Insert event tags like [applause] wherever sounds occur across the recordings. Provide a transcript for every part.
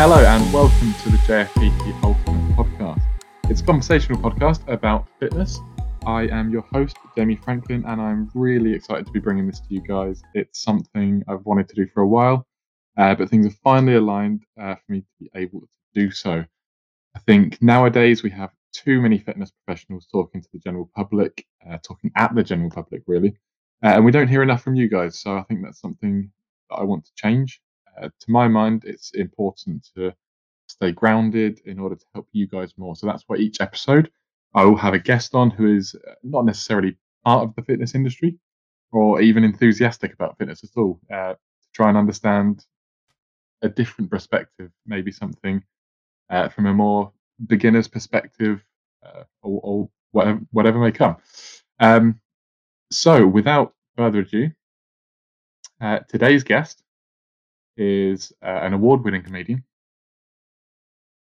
Hello and welcome to the JFPT Ultimate Podcast. It's a conversational podcast about fitness. I am your host, Jamie Franklin, and I'm really excited to be bringing this to you guys. It's something I've wanted to do for a while, uh, but things have finally aligned uh, for me to be able to do so. I think nowadays we have too many fitness professionals talking to the general public, uh, talking at the general public, really, uh, and we don't hear enough from you guys. So I think that's something that I want to change. Uh, to my mind, it's important to stay grounded in order to help you guys more. So that's why each episode I will have a guest on who is uh, not necessarily part of the fitness industry or even enthusiastic about fitness at all uh, to try and understand a different perspective, maybe something uh, from a more beginner's perspective uh, or, or, whatever, whatever may come. Um, so, without further ado, today's guest is uh, an award winning comedian.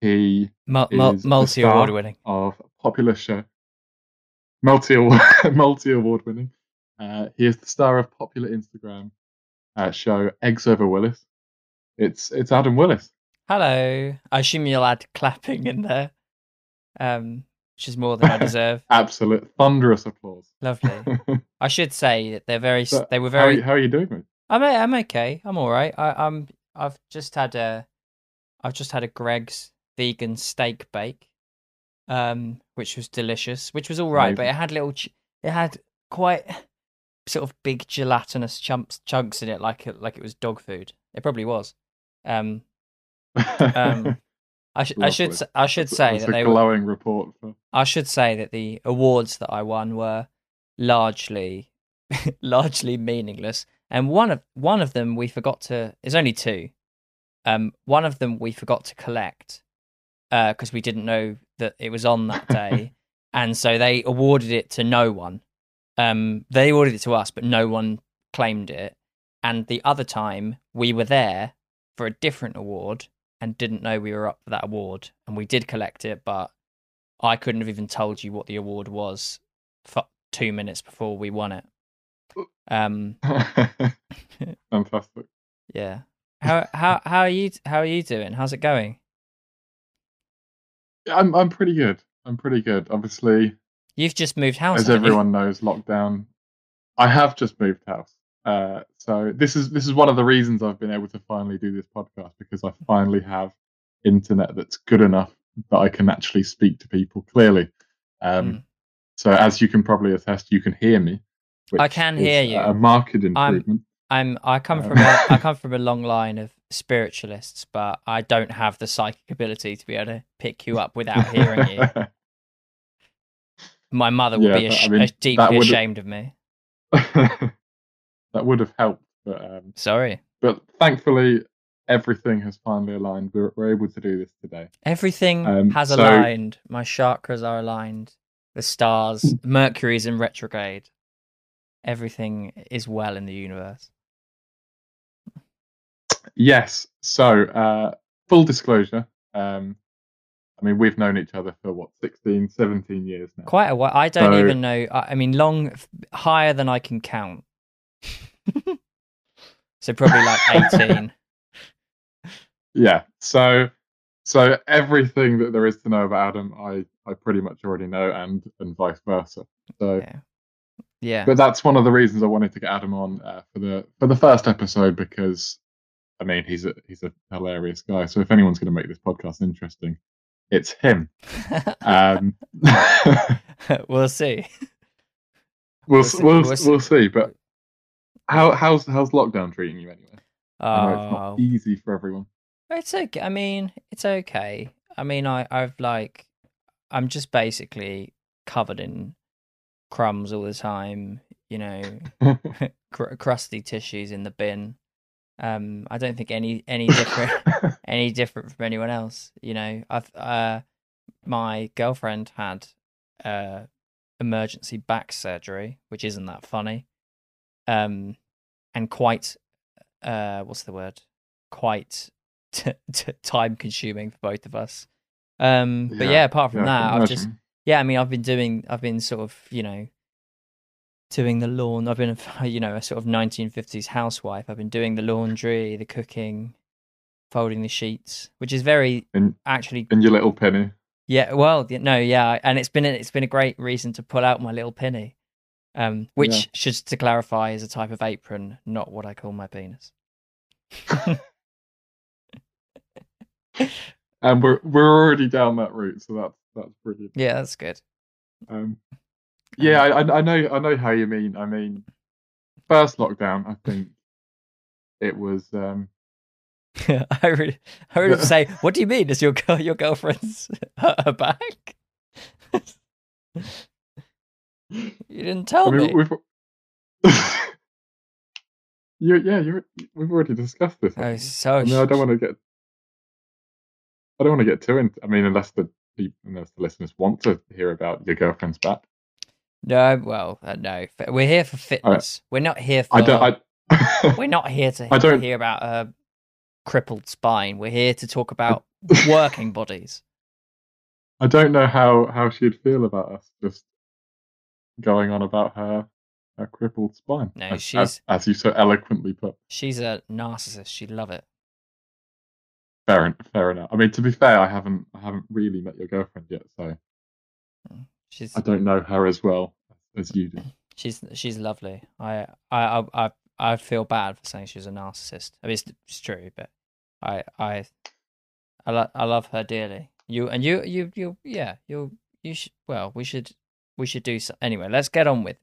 He Mul- multi award winning of a popular show, multi [laughs] multi award winning. Uh, he is the star of popular Instagram uh, show Eggs Over Willis. It's it's Adam Willis. Hello. I assume you'll add [laughs] clapping in there, um, which is more than I deserve. [laughs] Absolute thunderous applause. Lovely. I should say that they're very. So, they were how, very. you, how are you doing, mate? I'm. I'm okay. I'm all right. I, I'm. I've just had a. I've just had a Greggs vegan steak bake, um, which was delicious. Which was all right, but it had little. It had quite sort of big gelatinous chunks chunks in it, like it like it was dog food. It probably was. Um, um, [laughs] I, sh- I should. I should That's- say that's that a they were. report. For... I should say that the awards that I won were largely [laughs] largely meaningless, and one of one of them we forgot to. There's only two. Um, one of them we forgot to collect because we didn't know that it was on that day, [laughs] and so they awarded it to no one. Um, they awarded it to us, but no one claimed it. And the other time we were there for a different award and didn't know we were up for that award, and we did collect it, but I couldn't have even told you what the award was for two minutes before we won it. Um, [laughs] Fantastic. yeah. How how how are you how are you doing? How's it going? I'm I'm pretty good. I'm pretty good. Obviously, You've just moved house. as haven't you? everyone knows, lockdown. I have just moved house, uh, so this is this is one of the reasons I've been able to finally do this podcast because I finally have internet that's good enough that I can actually speak to people clearly. Um, Mm. So as you can probably attest, you can hear me. I can hear you. A marked improvement. I'm I come Um, from a, I [laughs] come from a long line of spiritualists, but I don't have the psychic ability to be able to pick you up without hearing you. [laughs] My mother would Yeah, be that- I mean, deeply would've- ashamed of me. [laughs] that would have helped, but um, Sorry. but thankfully everything has finally aligned. We're, we're able to do this today. Everything Um, has so- aligned. My chakras are aligned. The stars, Mercury's in retrograde. Everything is well in the universe. Yes. So, uh, full disclosure. Um, I mean, we've known each other for what 16, 17 years now. Quite a while. I don't So- even know. I I mean, long, higher than I can count. [laughs] so probably like eighteen. [laughs] Yeah. So, so everything that there is to know about Adam, I I pretty much already know, and and vice versa. So, Yeah. Yeah. but that's one of the reasons I wanted to get Adam on uh, for the for the first episode because, I mean, he's a he's a hilarious guy. So if anyone's going to make this podcast interesting, it's him. [laughs] Um, [laughs] we'll see. we'll We'll see- we'll, we'll we'll, see. But how how's how's lockdown treating you anyway? Know it's Oh, not easy for everyone. it's okay. I mean, it's okay. I mean, I I've like, I'm just basically covered in crumbs all the time. You know, [laughs] [laughs] cr- crusty tissues in the bin. Um, I don't think any any different [laughs] any different from anyone else. You know, I've uh, my girlfriend had uh emergency back surgery, which isn't that funny. Um, and quite uh, what's the word? Quite t- t- time consuming for both of us. Um, but yeah, apart from yeah, that, I've just. Yeah, I mean, I've been doing, I've been sort of, you know, doing the lawn. I've been, [laughs] you know, a sort of 1950s housewife. I've been doing the laundry, the cooking, folding the sheets, which is very In actually And your little penny. yeah. Well, no, yeah, and it's been a, it's been a great reason to pull out my little penny, um, which Yeah. should to clarify is a type of apron, not what I call my penis. [laughs] And we're we're already down that route, so that's that's brilliant. Yeah, that's good. Um, yeah, I, I I know I know how you mean. I mean, first lockdown, I think it was. Um, [laughs] I really, I really [laughs] say, what do you mean? Is your girl, your girlfriend's [laughs] her back? you didn't tell I mean, me. you yeah, you're, we've already discussed this. Oh, so I mean, I don't want to get. I don't want to get too into. I mean, unless the unless the listeners want to hear about your girlfriend's back, no. Well, uh, no. We're here for fitness. We're not here for. I don't. [laughs] I, We're not here to I don't- hear about a crippled spine. We're here to talk about [laughs] working bodies. I don't know how how she'd feel about us just going on about her her crippled spine. No, as, as, she's- as you so eloquently put. She's a narcissist. She'd love it. Fair, fair enough. I mean, to be fair, I haven't I haven't really met your girlfriend yet, so She's I don't know her as well as you do. she's she's lovely. I I I I, I feel bad for saying she's a narcissist. I mean, it's, it's true, but I I I, lo- I love her dearly. You and you you you yeah you you should well we should we should do so anyway. Let's get on with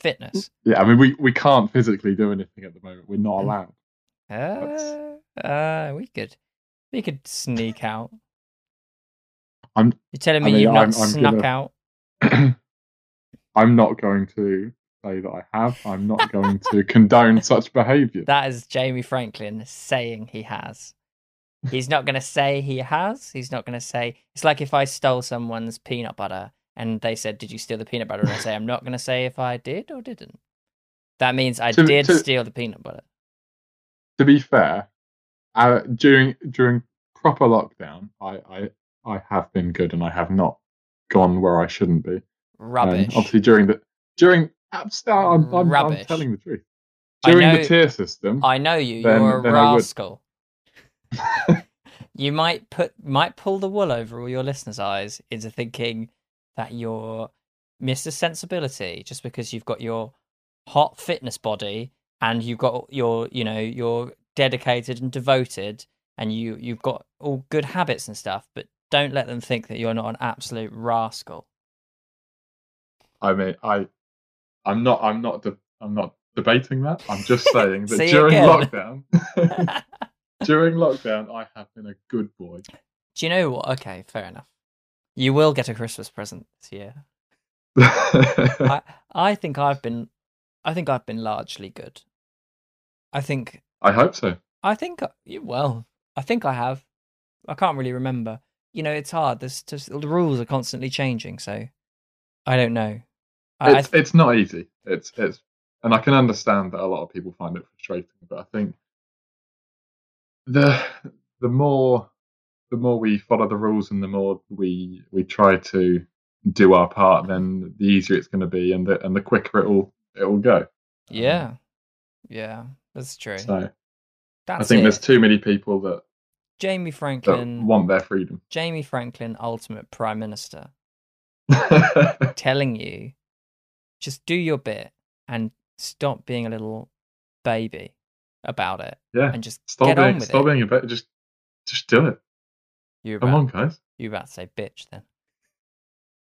fitness. Yeah, I mean, we, we can't physically do anything at the moment. We're not allowed. Uh, uh, we could we could sneak out. I'm- You're telling I me mean, you've not I'm- I'm snuck gonna- out? [clears throat] I'm not going to say that I have. I'm not going to condone [laughs] such behaviour. That is Jamie Franklin saying he has. He's not going to say he has. He's not going to say. It's like if I stole someone's peanut butter and they said, Did you steal the peanut butter? And I say, I'm not going to say if I did or didn't. That means I To- did to- steal the peanut butter. to be fair, uh, during during proper lockdown, I, I I have been good and I have not gone where I shouldn't be. Um, Rubbish. obviously, during the during abs- I'm, I'm, I'm telling the truth. During know- the tier system, I know you. then- You're a then I would. rascal. you might put might pull the wool over all your listeners' eyes into thinking that you're Mr. Sensibility just because you've got your hot fitness body and you've got your you know you're dedicated and devoted and you you've got all good habits and stuff, but don't let them think that you're not an absolute rascal. I mean, I I'm not I'm not de- I'm not debating that. I'm just saying [laughs] that during again. lockdown, [laughs] during lockdown, I have been a good boy. Do you know what? Okay, fair enough. You will get a Christmas present this year. [laughs] I I think I've been I think I've been largely good. I think I hope so. I think uh, well, I think I have. I can't really remember. You know, it's hard. There's just the rules are constantly changing, so I don't know. I, It's it's not easy. It's it's and I can understand that a lot of people find it frustrating, but I think the the more the more we follow the rules and the more we we try to do our part, then the easier it's going to be, and the and the quicker it will it will go. yeah, yeah, that's true. So that's I think it. there's too many people that, Jamie that Franklin, want their freedom. Jamie Franklin, ultimate prime minister, [laughs] telling you just do your bit and stop being a little baby about it yeah, and just stop get being on with stop it. being a bit. Just just do it. You Come about, on, guys. you about to say bitch then.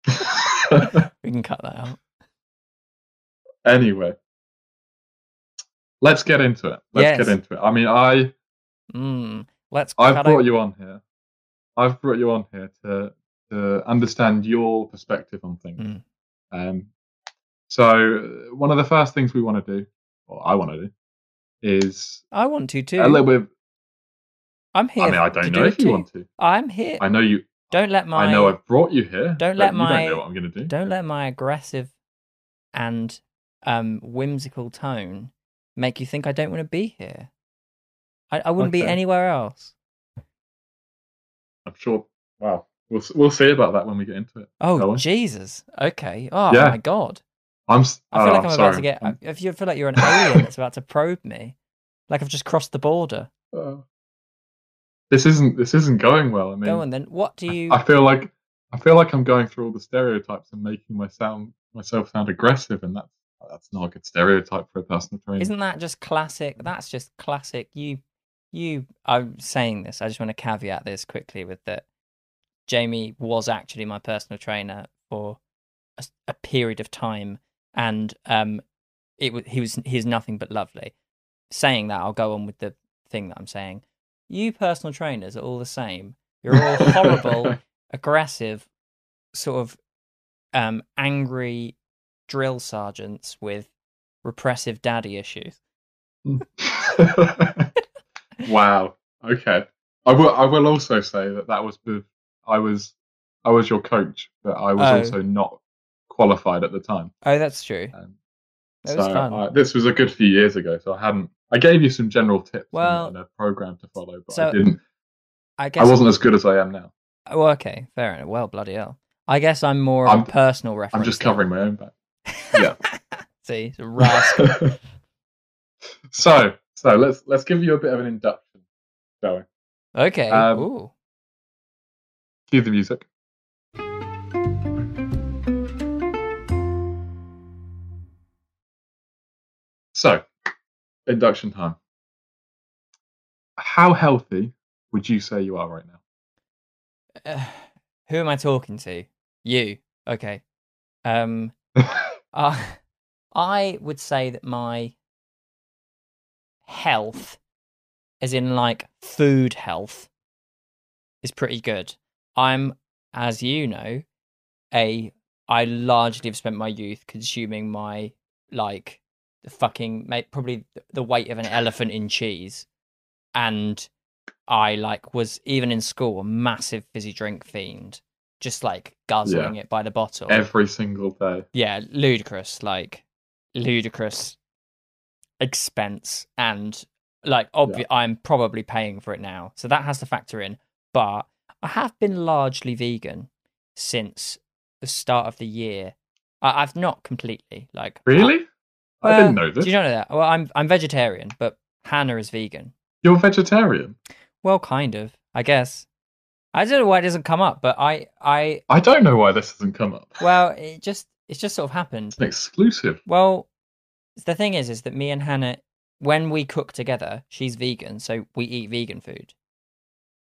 [laughs] We can cut that out. anyway, let's get into it. Let's Yes. get into it. I mean, I Mm, let's I've brought out- you on here. I've brought you on here to to understand your perspective on things. Mm. Um, so one of the first things we want to do, or I want to do, is I want to too. a little bit. I'm here. I mean, I don't know it if you too. want to. I'm here. I know you. Don't let my I know I've brought you here. Don't let you my- don't know what I'm going to do. don't let my aggressive and um whimsical tone make you think I don't want to be here. I, I wouldn't be anywhere else. I'm sure. Wow, we'll we'll see about that when we get into it. Oh Jesus! Okay. Oh Yeah. my God! I'm. I feel oh, like I'm, sorry. about to get. I'm- If you feel like you're an alien that's about to probe me, like I've just crossed the border. [sighs] Uh, this isn't this isn't going well. I mean, Go on then. What do you? I feel like I feel like I'm going through all the stereotypes and making my sound myself sound aggressive, and that's that's not a good stereotype for a personal trainer. Isn't that just classic? That's just classic. You, you. I'm saying this. I just want to caveat this quickly with that. Jamie was actually my personal trainer for a, a period of time, and um, it was he was he's nothing but lovely. Saying that, I'll go on with the thing that I'm saying. You personal trainers are all the same. You're all horrible, [laughs] aggressive, sort of um, angry drill sergeants with repressive daddy issues. [laughs] wow. Okay. I will. I will also say that that was I was I was your coach, but I was Oh. also not qualified at the time. Oh, that's true. Um, That was so fun. I, this was a good few years ago, so I hadn't. I gave you some general tips and- Well, and, a program to follow, but so I didn't. I guess I wasn't as good as I am now. Oh, okay, fair enough. Well, bloody hell. I guess I'm more of I'm- a personal reference. I'm just covering my own back. Yeah. [laughs] See, rascal. [laughs] so, so let's let's give you a bit of an induction, shall we? okay. Um, Ooh. Cue the music. So, induction time. How healthy would you say you are right Uh, [sighs] who am I talking to? You. Okay. Um. [laughs] Uh, I would say that my health, as in like food health, is pretty good. I'm, as you know, a I largely have spent my youth consuming my like the fucking probably the weight of an elephant in cheese, and I like was even in school a massive fizzy drink fiend, just like guzzling it by the bottle Every single day. yeah, ludicrous, like ludicrous expense, and like obvi- Yeah. I'm probably paying for it now, so that has to factor in. But I have been largely vegan since the start of the year. I- I've not completely like Really? I Well, didn't know this. Do you know that? Well, I'm I'm vegetarian, but Hannah is vegan. You're vegetarian. Well, kind of, I guess. I don't know why it doesn't come up, but I I I don't know why this hasn't come up. well, it just it's just sort of happened. It's an exclusive. Well, the thing is, is that me and Hannah, when we cook together, she's vegan, so we eat vegan food.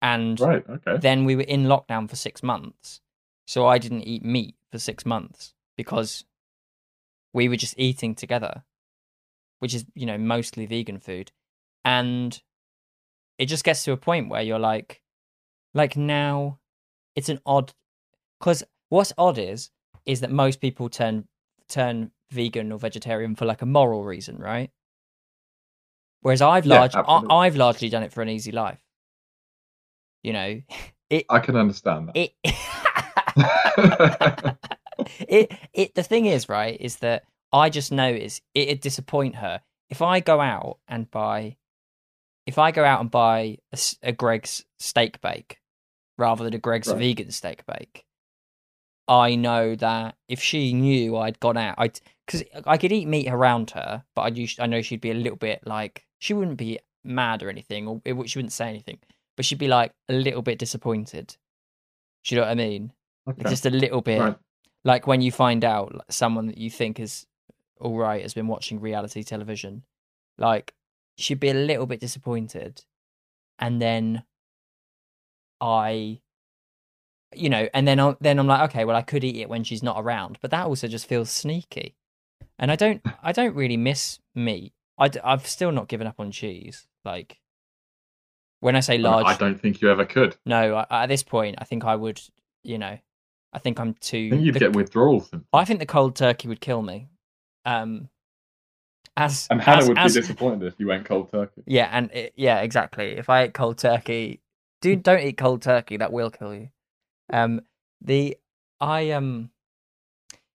And Right. Okay. then we were in lockdown for six months, so I didn't eat meat for six months because we were just eating together, which is you know mostly vegan food, and it just gets to a point where you're like, like now, it's an odd, because what's odd is is that most people turn turn vegan or vegetarian for like a moral reason, right? Whereas I've Yeah, large, I. I've largely done it for an easy life. You know, [laughs] it I can understand that. it [laughs] [laughs] it it the thing is right is that I just notice it would disappoint her if I go out and buy if I go out and buy a, a Greggs steak bake rather than a Greggs Right. vegan steak bake. I know that if she knew I'd gone out, I'd because I could eat meat around her, but I I know she'd be a little bit like she wouldn't be mad or anything, or it, she wouldn't say anything, but she'd be like a little bit disappointed. Do you know what I mean? Okay. Just a little bit Right. like when you find out like, someone that you think is all right has been watching reality television like she'd be a little bit disappointed and then i you know and then I, then i'm like okay well i could eat it when she's not around but that also just feels sneaky and i don't [laughs] i don't really miss meat I, d- i've still not given up on cheese like when i say large I don't think you ever could. no I, at this point i think i would you know i think i'm too I think you'd the- get withdrawal symptoms. I think the cold turkey would kill me. Um, as and Hannah as- would as- be disappointed if you went cold turkey. Yeah, and it, yeah, exactly. If I ate cold turkey, do don't eat cold turkey. That will kill you. Um, the I um,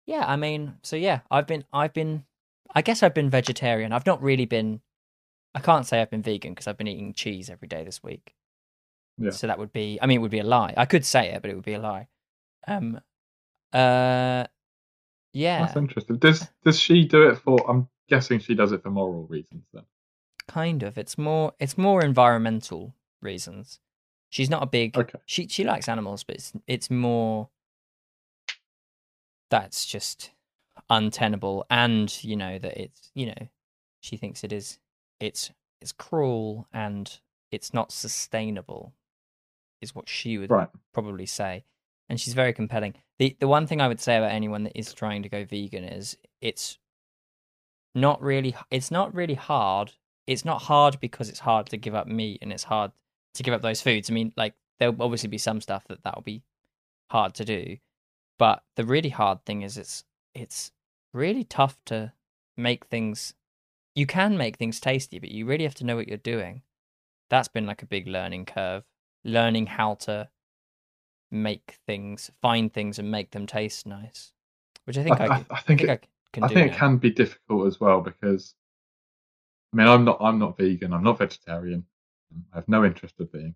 yeah. I mean, so yeah, I've been I've been I guess I've been vegetarian. I've not really been. I can't say I've been vegan because I've been eating cheese every day this week. Yeah. So that would be. I mean, it would be a lie. I could say it, but it would be a lie. Um. Uh. Yeah. That's interesting. Does does she do it for? I'm guessing she does it for moral reasons. Then kind of it's more it's more environmental reasons She's not a big. Okay. She she likes animals, but it's it's more. That's just untenable, and you know that it's you know, she thinks it is. It's it's cruel and it's not sustainable, is what she would Right. probably say. And she's very compelling. The the one thing I would say about anyone that is trying to go vegan is it's not really it's not really hard. It's not hard because it's hard to give up meat and it's hard to give up those foods. I mean, like there'll obviously be some stuff that that'll be hard to do, but the really hard thing is it's it's really tough to make things. You can make things tasty, but you really have to know what you're doing. That's been like a big learning curve. Learning how to make things, find things, and make them taste nice. Which I think I, I, I I think think it, I can I think it can be difficult as well because I mean I'm not I'm not vegan. I'm not vegetarian. I have no interest of being.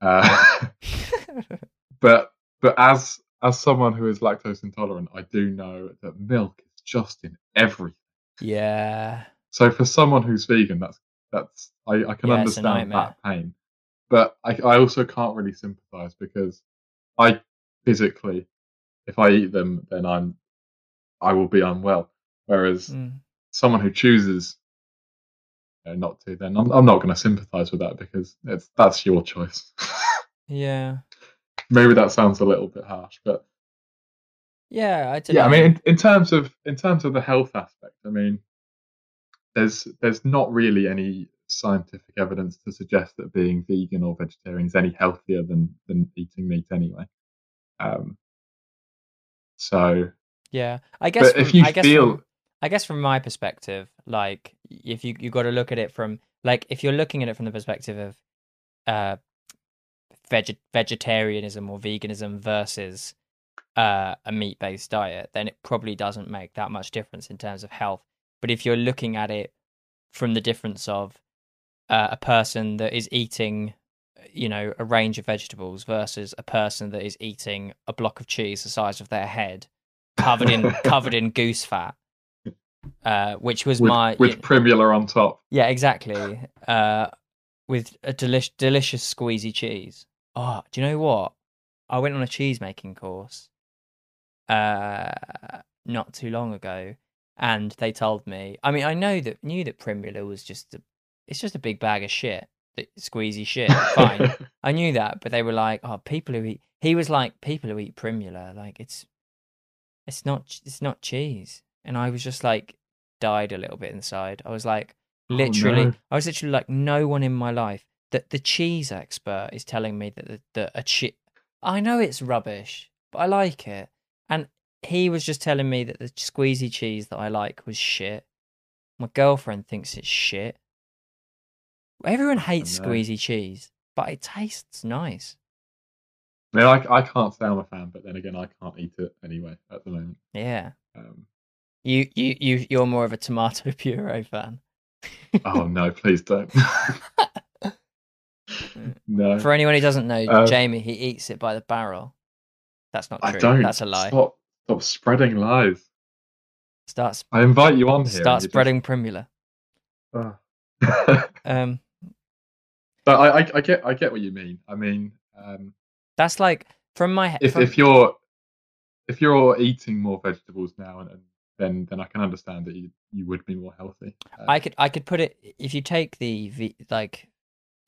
Uh, [laughs] but but as as someone who is lactose intolerant, I do know that milk is just in everything. yeah, So for someone who's vegan, that's that's I, I can Yeah, understand that pain. But I, I also can't really sympathise because I physically, if I eat them, then I'm I will be unwell. Whereas Mm. someone who chooses know, not to, then I'm, I'm not going to sympathise with that because it's that's your choice. yeah, [laughs] Maybe that sounds a little bit harsh, but yeah. I yeah, I mean, in, in terms of in terms of the health aspect, I mean, there's there's not really any scientific evidence to suggest that being vegan or vegetarian is any healthier than than eating meat anyway. Um, so, Yeah, I guess. but if you I feel I guess from my perspective, like if you you got to look at it from like if you're looking at it from the perspective of uh veget vegetarianism or veganism versus uh a meat based diet, then it probably doesn't make that much difference in terms of health. But if you're looking at it from the difference of uh, a person that is eating you know a range of vegetables versus a person that is eating a block of cheese the size of their head covered in [laughs] covered in goose fat uh which was with, my with primula on top, yeah exactly. Uh with a delish, delicious squeezy cheese. Oh do you know what? I went on a cheese making course uh not too long ago and they told me i mean i know that knew that primula was just a, it's just a big bag of shit squeezy shit. Fine. [laughs] I knew that, but they were like, "Oh, people who eat." He was like, "People who eat primula, like it's, it's not, it's not cheese." And I was just like, died a little bit inside. I was like, Oh, literally, no. I was literally like, no one in my life that the cheese expert is telling me that the, that a cheese. I know it's rubbish, but I like it. And he was just telling me that the squeezy cheese that I like was shit. My girlfriend thinks it's shit. Everyone hates squeezy cheese, but it tastes nice. I mean, I, I can't say I'm a fan, but then again, I can't eat it anyway at the moment. Yeah. Um, You you you you're more of a tomato [laughs] puree fan. oh no, please don't. [laughs] no, For anyone who doesn't know, Uh, Jamie he eats it by the barrel. That's not true. I don't. That's a lie. Stop, stop spreading lies. Start I invite you on here. start spreading primula. Just... Ah. [laughs] Um, but I, I, I get, I get what you mean. I mean, um, that's like from my he- if from, if you're if you're eating more vegetables now, and, and then then I can understand that you you would be more healthy. Uh, I could I could put it if you take the ve- like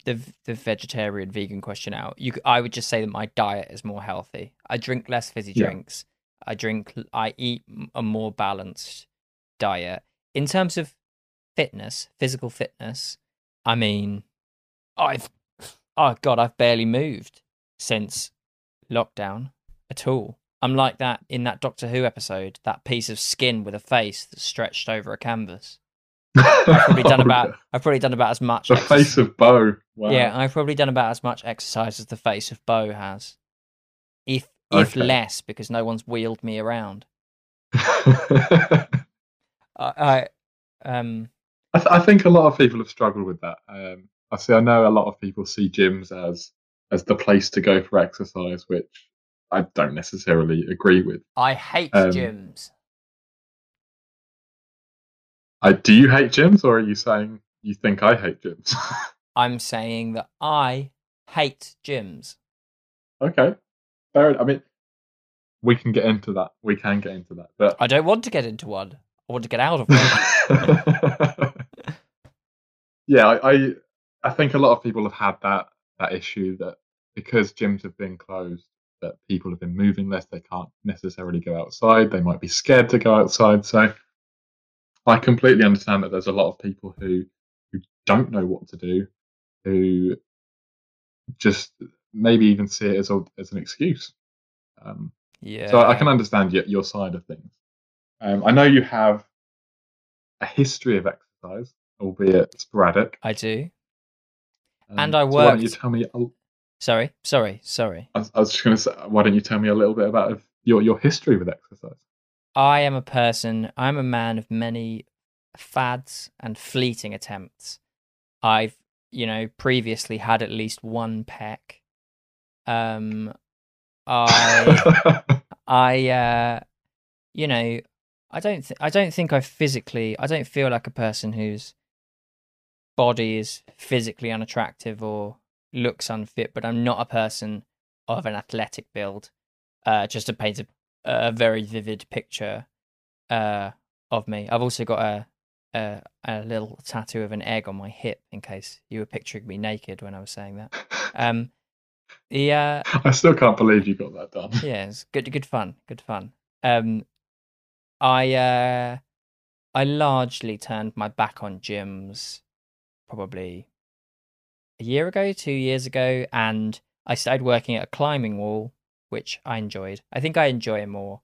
the the vegetarian vegan question out. You c- I would just say that my diet is more healthy. I drink less fizzy Yeah. drinks. I drink I eat a more balanced diet in terms of fitness, physical fitness. I mean, I've oh god, I've barely moved since lockdown at all. I'm like that in that Doctor Who episode, that piece of skin with a face that's stretched over a canvas. I've probably done [laughs] Oh, about. I've probably done about as much the exercise- face of Boe. Wow. Yeah, I've probably done about as much exercise as the face of Boe has. If if Okay. less because no one's wheeled me around. I, [laughs] I, I um th- I think a lot of people have struggled with that. Um, I see. I know a lot of people see gyms as as the place to go for exercise, which I don't necessarily agree with. I hate Um, gyms. I, do you hate gyms, or are you saying you think I hate gyms? [laughs] I'm saying that I hate gyms. Okay, fair. I mean, we can get into that. We can get into that, but I don't want to get into one. I want to get out of one. [laughs] yeah, I, I I think a lot of people have had that that issue that because gyms have been closed, that people have been moving less. They can't necessarily go outside. They might be scared to go outside. So I completely understand that there's a lot of people who who don't know what to do, who just maybe even see it as a, as an excuse. Um, yeah. so I can understand your, your side of things. Um, I know you have a history of exercise, albeit sporadic. I do. Um, And I so why don't you tell me? a- Sorry, sorry, sorry. I was, I was just going to say, why don't you tell me a little bit about your your history with exercise? I am a person, I'm a man of many fads and fleeting attempts. I've, you know, previously had at least one peck. Um, [laughs] I, I, uh, you know, I don't, th- I don't think I physically, I don't feel like a person whose body is physically unattractive or looks unfit, but I'm not a person of an athletic build. Uh, just to paint a, a very vivid picture uh, of me. I've also got a, a a little tattoo of an egg on my hip in case you were picturing me naked when I was saying that. Um, yeah, I still can't believe you got that done. yeah, it's good, good fun, good fun. Um, I uh, I largely turned my back on gyms probably a year ago, two years ago, and I started working at a climbing wall, which I enjoyed. I think I enjoy more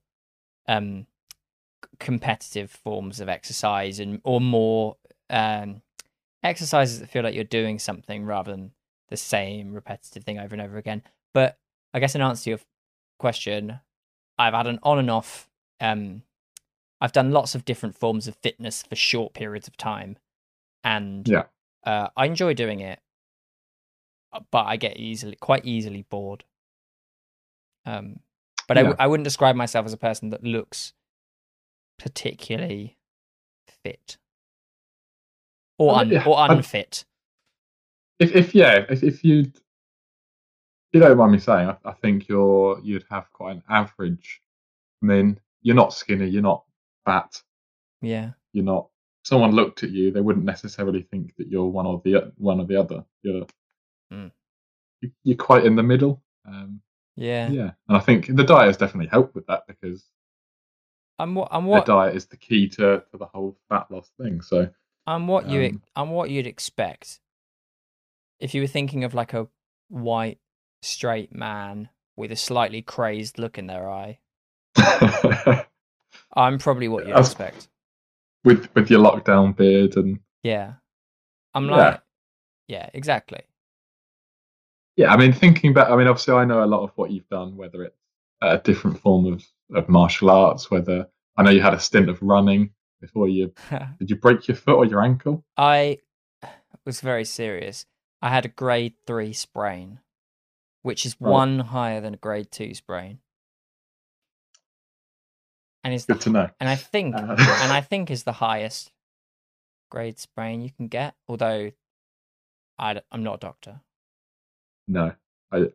um, competitive forms of exercise and or more um, exercises that feel like you're doing something rather than the same repetitive thing over and over again. But I guess in answer to your question, I've had an on and off. Um, I've done lots of different forms of fitness for short periods of time, and Yeah. uh, I enjoy doing it. But I get easily, quite easily bored. Um, but Yeah. I wouldn't describe myself as a person that looks particularly fit or un- yeah, or [laughs] unfit. If, if yeah, if, if you you don't mind me saying, I, I think you're you'd have quite an average. I mean, you're not skinny, you're not fat, Yeah, you're not. Someone looked at you, they wouldn't necessarily think that you're one or the one or the other. You're Mm. you- you're quite in the middle. Um, yeah. yeah, and I think the diet has definitely helped with that because I'm what I'm the what diet is the key to, to the whole fat loss thing. So I'm what you Um, I'm what you'd expect if you were thinking of like a white straight man with a slightly crazed look in their eye. [laughs] I'm probably what you'd expect. with with your lockdown beard and Yeah, I'm Yeah. like, yeah, exactly. Yeah, I mean thinking back, I mean obviously I know a lot of what you've done, whether it's a different form of, of martial arts, whether I know you had a stint of running before you [laughs] did you break your foot or your ankle? I was very serious. I had a grade three sprain, which is Right. one higher than a grade two sprain, and is Good the to know. and I think Uh, and I [laughs] think is the highest grade sprain you can get. Although I, am not a doctor. No, I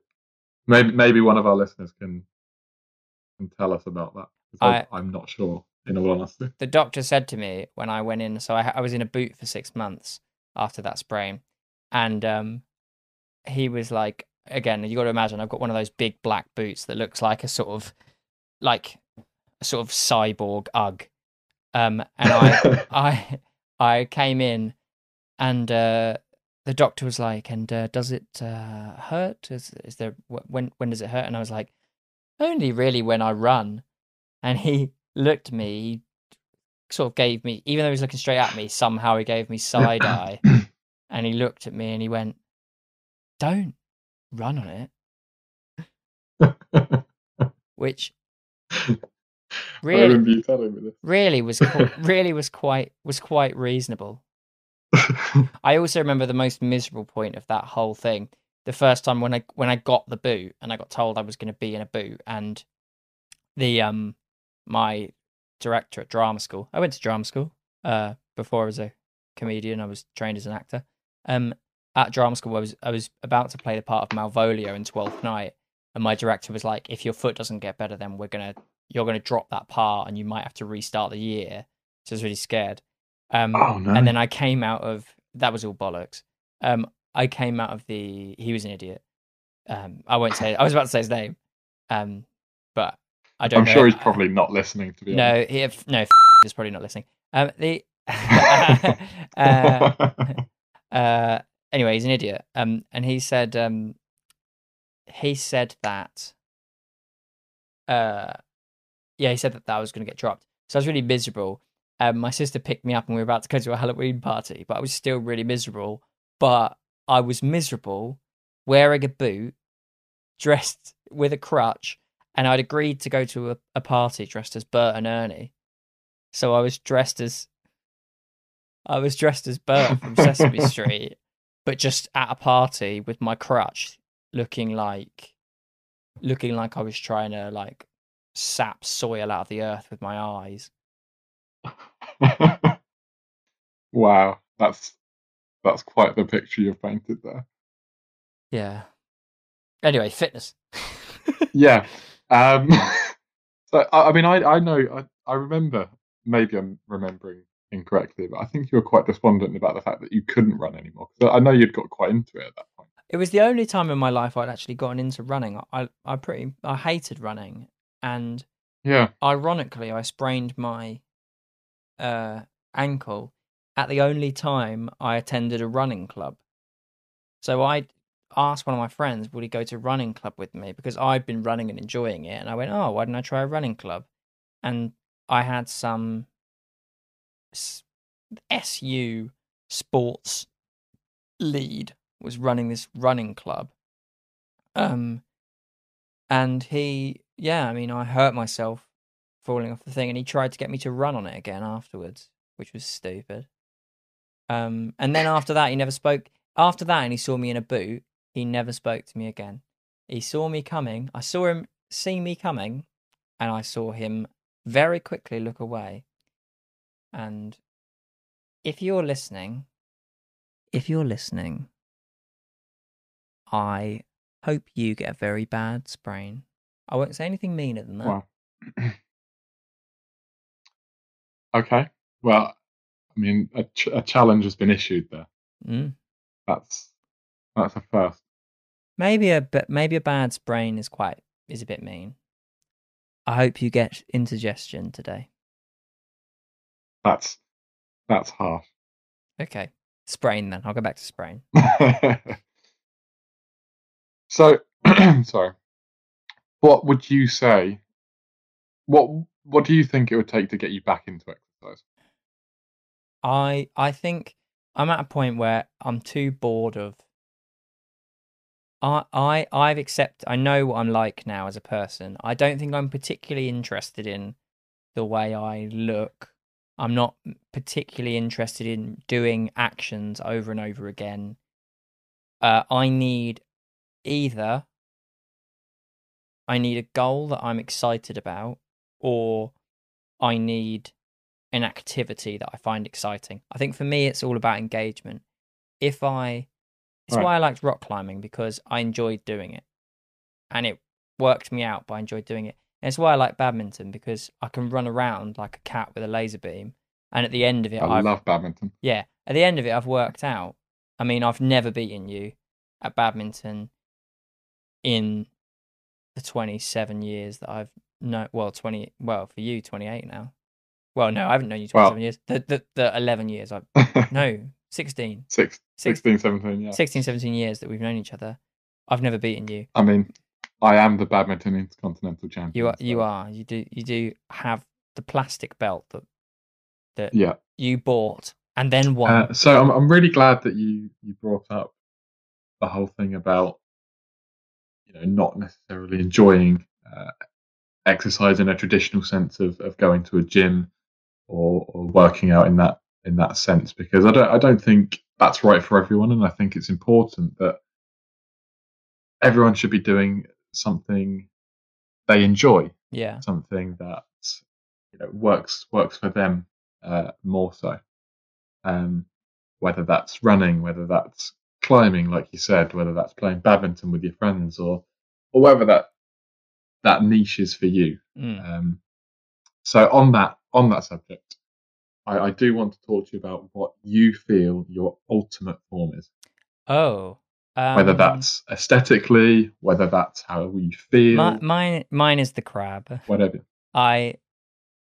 maybe maybe one of our listeners can can tell us about that. I, I'm not sure. In all honesty, The doctor said to me when I went in, so I, I was in a boot for six months after that sprain, and um, he was like, again, you got to imagine, I've got one of those big black boots that looks like a sort of like a sort of cyborg UGG, um, and I [laughs] I I came in and uh, the doctor was like, "And uh, does it uh, hurt? Is is there when when does it hurt?" And I was like, "Only really when I run." And he looked at me, he sort of gave me, even though he was looking straight at me, somehow he gave me side [coughs] eye, and he looked at me and he went, "Don't run on it," which [laughs] really remember you telling me really was really was quite was quite reasonable. [laughs] I also remember the most miserable point of that whole thing. The first time when I when I got the boot and I got told I was going to be in a boot and the um my director at drama school. I went to drama school uh before I was a comedian. I was trained as an actor. Um at drama school, I was I was about to play the part of Malvolio in Twelfth Night, and my director was like, "If your foot doesn't get better, then we're gonna you're gonna drop that part, and you might have to restart the year." So I was really scared. Um, Oh no. and then I came out of that was all bollocks. Um, I came out of the he was an idiot. Um, I won't say I was about to say his name, um, but I don't. I'm know. sure he's probably not listening to be honest. no. He, if, no, f- he's probably not listening. Um, the [laughs] uh, [laughs] uh, anyway, he's an idiot. Um, and he said, um, he said that, uh, yeah, he said that that was going to get dropped. So I was really miserable. Um, my sister picked me up and we were about to go to a Halloween party, but I was still really miserable. But I was miserable wearing a boot, dressed with a crutch, and I'd agreed to go to a, a party dressed as Bert and Ernie. So I was dressed as I was dressed as Bert from Sesame [laughs] Street, but just at a party with my crutch, looking like looking like I was trying to like sap soil out of the earth with my eyes. [laughs] wow, that's that's quite the picture you've painted there. Yeah. Anyway, fitness. [laughs] Yeah. Um, [laughs] so I, I mean, I I know I, I remember. Maybe I'm remembering incorrectly, but I think you were quite despondent about the fact that you couldn't run anymore. 'Cause I know you'd got quite into it at that point. It was the only time in my life I'd actually gotten into running. I I pretty I hated running and Yeah. ironically I sprained my uh ankle at the only time I attended a running club. So I asked one of my friends, would he go to running club with me? Because I'd been running and enjoying it. And I went, oh, why didn't I try a running club? And I had some SU sports lead was running this running club. Um, and he, yeah, I mean, I hurt myself falling off the thing, and he tried to get me to run on it again afterwards, which was stupid. Um, and then after that, he never spoke. After that, and he saw me in a boot. He never spoke to me again. He saw me coming. I saw him see me coming, and I saw him very quickly look away. And if you're listening, if you're listening, I hope you get a very bad sprain. I won't say anything meaner than that. Wow. [clears throat] okay. Well, I mean, a, ch- a challenge has been issued there. Mm. That's that's a first. Maybe a but maybe a bad sprain is quite is a bit mean. I hope you get indigestion today. That's that's harsh. Okay, sprain then. I'll go back to sprain. [laughs] so, [clears throat] sorry. What would you say? What What do you think it would take to get you back into exercise? I I think I'm at a point where I'm too bored of. I I I've accept. I know what I'm like now as a person. I don't think I'm particularly interested in the way I look. I'm not particularly interested in doing actions over and over again. Uh, I need either I need a goal that I'm excited about, or I need an activity that I find exciting. I think for me, it's all about engagement. If I, it's Right. why I liked rock climbing because I enjoyed doing it, and it worked me out, but I enjoyed doing it. And it's why I like badminton because I can run around like a cat with a laser beam, and at the end of it, I I've love badminton. yeah, at the end of it, I've worked out. I mean, I've never beaten you at badminton in the 27 years that I've no well 20 well for you 28 now. Well, no, I haven't known you 27 Well- years. The, the the 11 years I [laughs] no 16 Six, Six- 16, 17, yeah. 16 17 years that we've known each other. I've never beaten you. I mean, I am the badminton intercontinental champion. You are you are you do you do have the plastic belt that that Yeah. you bought and then won. Uh, so I'm I'm really glad that you you brought up the whole thing about you know not necessarily enjoying uh, exercise in a traditional sense of, of going to a gym or, or working out in that in that sense because I don't I don't think that's right for everyone and I think it's important that everyone should be doing something they enjoy yeah. something that you know works works for them uh, more so. Um, whether that's running, whether that's climbing, like you said, whether that's playing badminton with your friends or or whether that that niche is for you. Mm. Um, so on that on that subject, I, I do want to talk to you about what you feel your ultimate form is. Oh, um, Whether that's aesthetically, whether that's how you feel, mi- mine. Mine is the crab. whatever. I,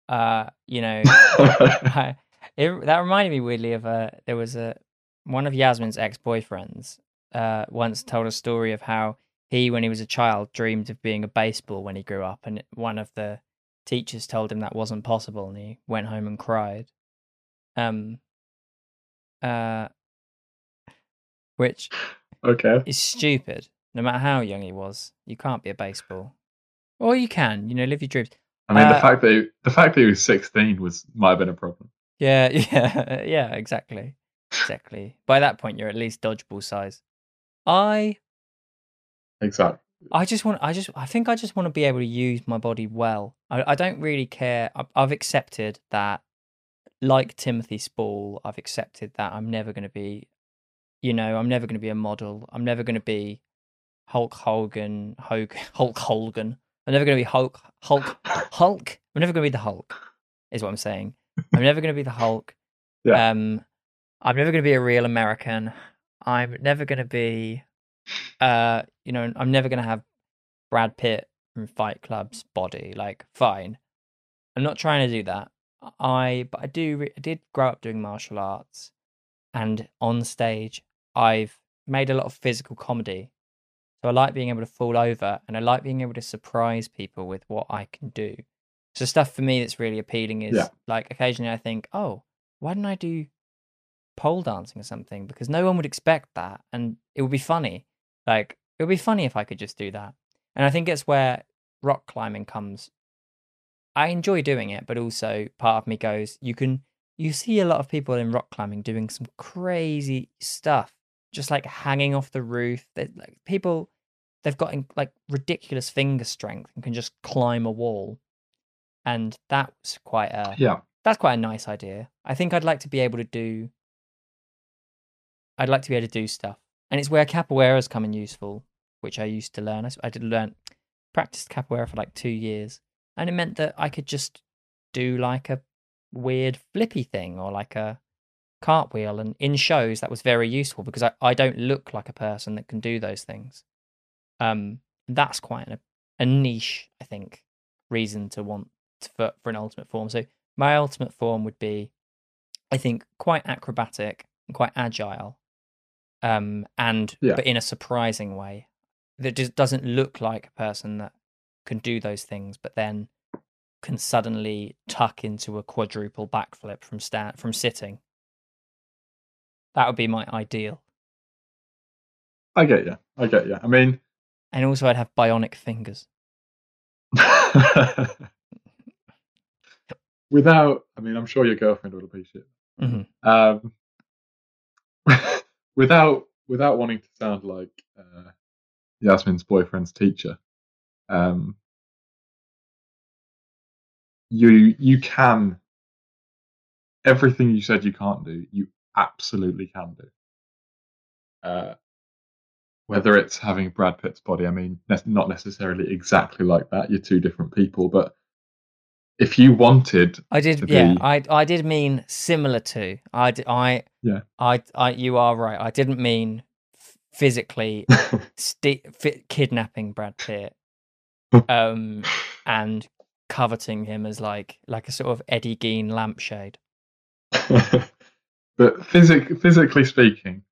uh, you know, [laughs] I, it, that reminded me weirdly of a. There was a one of Yasmin's ex boyfriends. Uh, once told a story of how he, when he was a child, dreamed of being a baseball when he grew up, and one of the teachers told him that wasn't possible, and he went home and cried. Um. Uh. Which okay. is stupid. No matter how young he was, you can't be a baseball. Or you can, you know, live your dreams. I mean, Uh, the fact that he, the fact that he was sixteen was might have been a problem. Yeah, [laughs] yeah, yeah, exactly. Exactly. By that point you're at least dodgeball size. I Exactly. I just want I just I think I just want to be able to use my body well. I, I don't really care. I've, I've accepted that like Timothy Spall, I've accepted that I'm never going to be you know, I'm never going to be a model. I'm never going to be Hulk Hogan, Hulk [laughs] Hulk Hogan. I'm never going to be Hulk Hulk [laughs] Hulk. I'm never going to be the Hulk. Is what I'm saying. I'm never going to be the Hulk. [laughs] Yeah. Um I'm never going to be a real American. I'm never going to be uh you know, I'm never going to have Brad Pitt from Fight Club's body. Like fine. I'm not trying to do that. I but I do I did grow up doing martial arts and on stage I've made a lot of physical comedy. So I like being able to fall over and I like being able to surprise people with what I can do. So stuff for me that's really appealing is Yeah. like occasionally I think, "Oh, why didn't I do pole dancing or something?" Because no one would expect that and it would be funny. Like it would be funny if I could just do that. And I think it's where rock climbing comes I enjoy doing it, but also part of me goes, you can you see a lot of people in rock climbing doing some crazy stuff, just like hanging off the roof. They like people they've got like ridiculous finger strength and can just climb a wall. And that's quite a Yeah. that's quite a nice idea. I think I'd like to be able to do I'd like to be able to do stuff. And it's where capoeira's come in useful, which I used to learn. I did learn practiced capoeira for like 2 years, and it meant that I could just do like a weird flippy thing or like a cartwheel and in shows that was very useful because I, I don't look like a person that can do those things. Um that's quite a, a niche, I think, reason to want to, for, for an ultimate form. So my ultimate form would be, I think, quite acrobatic and quite agile, um, and Yeah. but in a surprising way that just doesn't look like a person that can do those things, but then can suddenly tuck into a quadruple backflip from stand from sitting. That would be my ideal. I get you. I get you. I mean, And also, I'd have bionic fingers. [laughs] without, I mean, I'm sure your girlfriend would appreciate. It. Um, [laughs] without, without wanting to sound like uh, Yasmin's boyfriend's teacher, um, you you can everything you said you can't do, you absolutely can do. Uh, whether it's having Brad Pitt's body, I mean, ne- not necessarily exactly like that. You're two different people, but if you wanted, I did, yeah. be- I I did mean similar to. i i Yeah. I I. You are right. I didn't mean physically [laughs] sti- fi- kidnapping Brad Pitt, um, and coveting him as like like a sort of Eddie Gein lampshade. [laughs] but physic- physically speaking,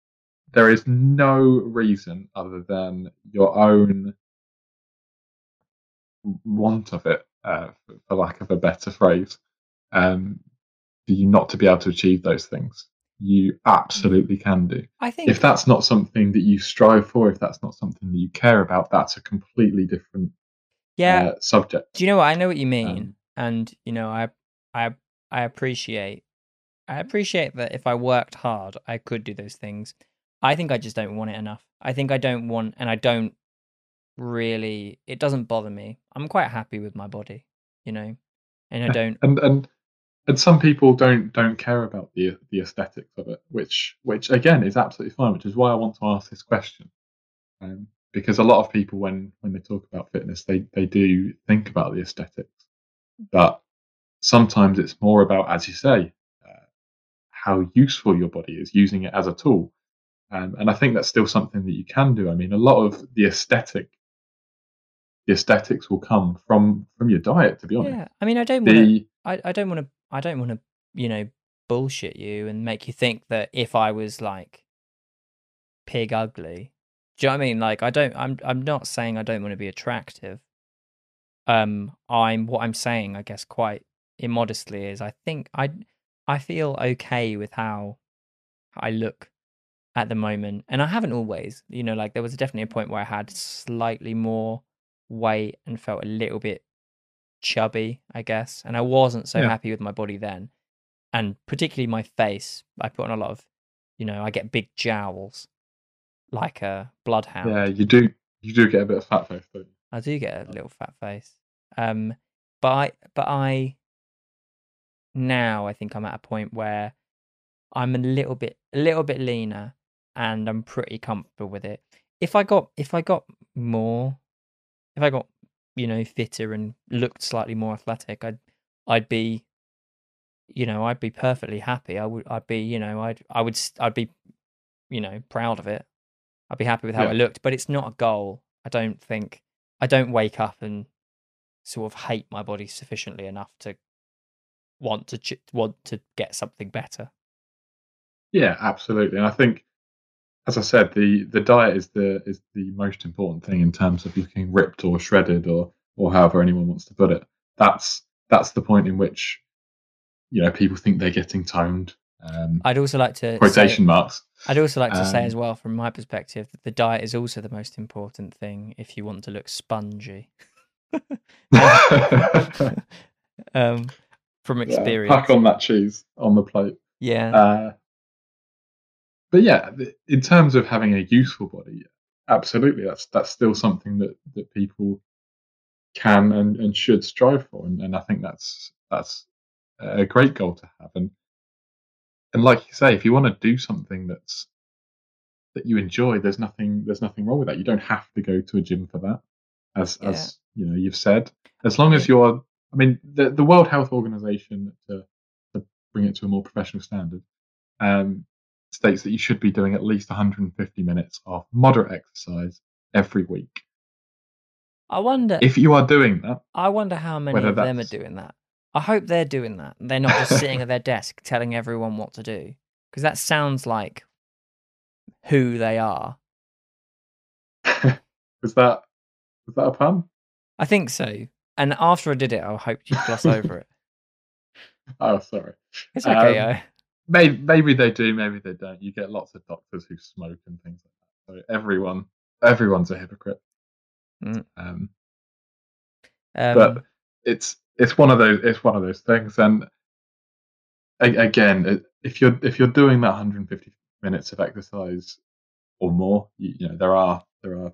there is no reason other than your own want of it, uh, for, lack of a better phrase, um, for you not to be able to achieve those things. You absolutely can do. I think If that's not something that you strive for, if that's not something that you care about, that's a completely different yeah. uh, subject. Do you know what I know what you mean? Um, and you know, I I I appreciate I appreciate that if I worked hard, I could do those things. I think I just don't want it enough. I think I don't want and I don't really it doesn't bother me. I'm quite happy with my body, you know. And I don't and and and some people don't don't care about the the aesthetics of it, which which again is absolutely fine. Which is why I want to ask this question, um, because a lot of people when when they talk about fitness, they they do think about the aesthetics, but sometimes it's more about, as you say, uh, how useful your body is using it as a tool. Um, and I think that's still something that you can do. I mean, a lot of the aesthetic, the aesthetics will come from from your diet. To be honest, Yeah, I mean, I don't want to. I, I don't want to. I don't want to. You know, bullshit you and make you think that if I was like pig ugly, do you know what I mean? Like, I don't. I'm. I'm not saying I don't want to be attractive. Um, I'm. What I'm saying, I guess, quite immodestly, is I think I. I feel okay with how I look at the moment, and I haven't always. You know, like there was definitely a point where I had slightly more weight and felt a little bit chubby, I guess, and I wasn't so Yeah. happy with my body then, and particularly my face. I put on a lot of, you know, I get big jowls, like a bloodhound. yeah, you do you do get a bit of fat face, don't you? I do get a little fat face. Um, but I, but I, now I think I'm at a point where I'm a little bit, a little bit leaner, and I'm pretty comfortable with it. If I got, if I got more, if I got, you know, fitter and looked slightly more athletic, I'd, I'd be, you know, I'd be perfectly happy. I would, I'd be, you know, I'd, I would, I'd be, you know, proud of it. I'd be happy with how Yeah. I looked, but it's not a goal. I don't think I don't wake up and sort of hate my body sufficiently enough to want to ch- want to get something better. Yeah, absolutely. And I think, as I said, the the diet is the is the most important thing in terms of looking ripped or shredded or or however anyone wants to put it. That's that's the point in which you know people think they're getting toned. Um, I'd also like to quotation Say, marks. I'd also like to say Um, as well, from my perspective, that the diet is also the most important thing if you want to look spongy. [laughs] [laughs] um, from Yeah, experience, pack on that cheese on the plate. yeah, Uh, but yeah, in terms of having a useful body, absolutely, that's that's still something that that people can and, and should strive for, and, and I think that's that's a great goal to have. And and like you say, if you want to do something that's that you enjoy, there's nothing there's nothing wrong with that. You don't have to go to a gym for that, as Yeah. as you know you've said. As long as you're, I mean, the the World Health Organization to to bring it to a more professional standard, um, states that you should be doing at least 150 minutes of moderate exercise every week. I wonder. If you are doing that, I wonder how many of them are doing that. I hope they're doing that. They're not just sitting at their desk [laughs] telling everyone what to do, because that sounds like who they are. [laughs] was that was that a pun? I think so. And after I did it, I hoped you'd gloss over it. [laughs] Oh, sorry. It's okay. Um, Maybe maybe they do, maybe they don't. You get lots of doctors who smoke and things like that. So everyone everyone's a hypocrite. Mm. Um, um, but it's it's one of those it's one of those things. And again, if you're if you're doing that 150 minutes of exercise or more, you, you know there are there are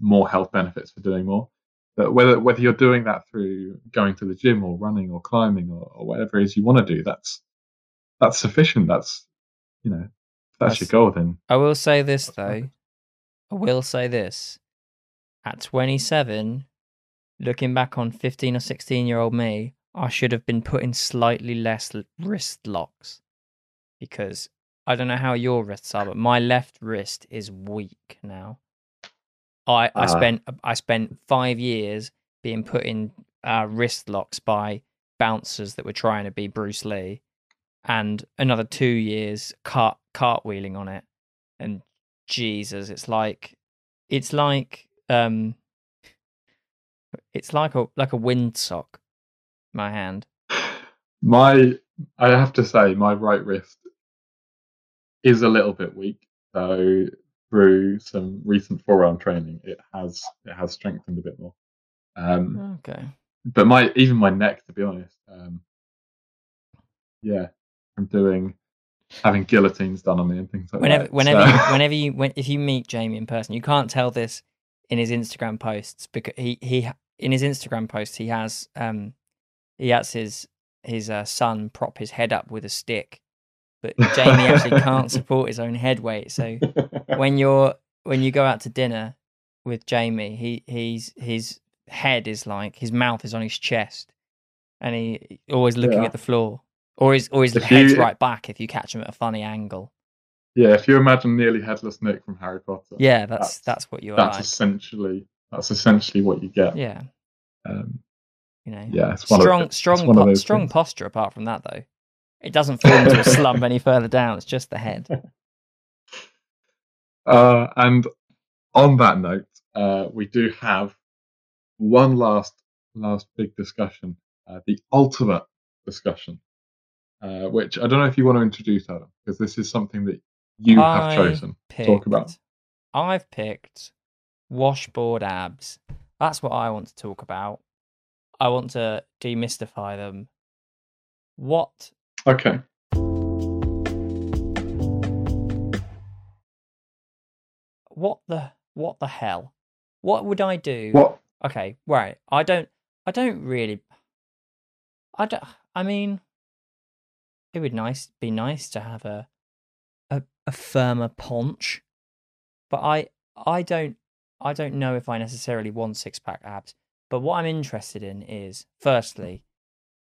more health benefits for doing more. But whether whether you're doing that through going to the gym or running or climbing or, or whatever it is you want to do, that's that's sufficient. That's you know if that's, your goal. Then I will say this That's though. perfect. I will say this. At 27, looking back on 15 or 16 year old me, I should have been putting slightly less wrist locks because I don't know how your wrists are, but my left wrist is weak now. I I Ah. spent I spent five years being put in uh, wrist locks by bouncers that were trying to be Bruce Lee, and another two years cart cartwheeling on it. And Jesus, it's like it's like um it's like a like a windsock. My hand. my I have to say my right wrist is a little bit weak. So through some recent forearm training, it has it has strengthened a bit more. Um, Okay. but my even my neck, to be honest, um, yeah, I'm doing having guillotines done on me and things like Whenever that. whenever so- you, [laughs] whenever you when, if you meet Jamie in person, you can't tell this in his Instagram posts because he he in his Instagram posts he has um he has his his uh, son prop his head up with a stick, but Jamie actually can't [laughs] support his own head weight. So [laughs] when you're when you go out to dinner with Jamie, he he's his head is like his mouth is on his chest, and he always looking Yeah. at the floor, or his or his If head's right back if you catch him at a funny angle. yeah, if you imagine nearly headless Nick from Harry Potter, Yeah, that's That's- that's, what you are that's like. essentially that's essentially what you get. Yeah, Um, you know. yeah, strong of, strong po- strong things. posture. Apart from that, though, it doesn't fall into a slump any [laughs] further down. It's just the head. [laughs] Uh, and on that note, uh, we do have one last last big discussion, uh, the ultimate discussion, uh, which I don't know if you want to introduce, Adam, because this is something that you have I chosen to talk about. I've picked washboard abs. That's what I want to talk about. I want to demystify them. What Okay. what the what the hell? What would I do? What? Okay, right. I don't I don't really I don't I mean it would nice be nice to have a a, a firmer paunch. But I I don't I don't know if I necessarily want six pack abs. But what I'm interested in is firstly,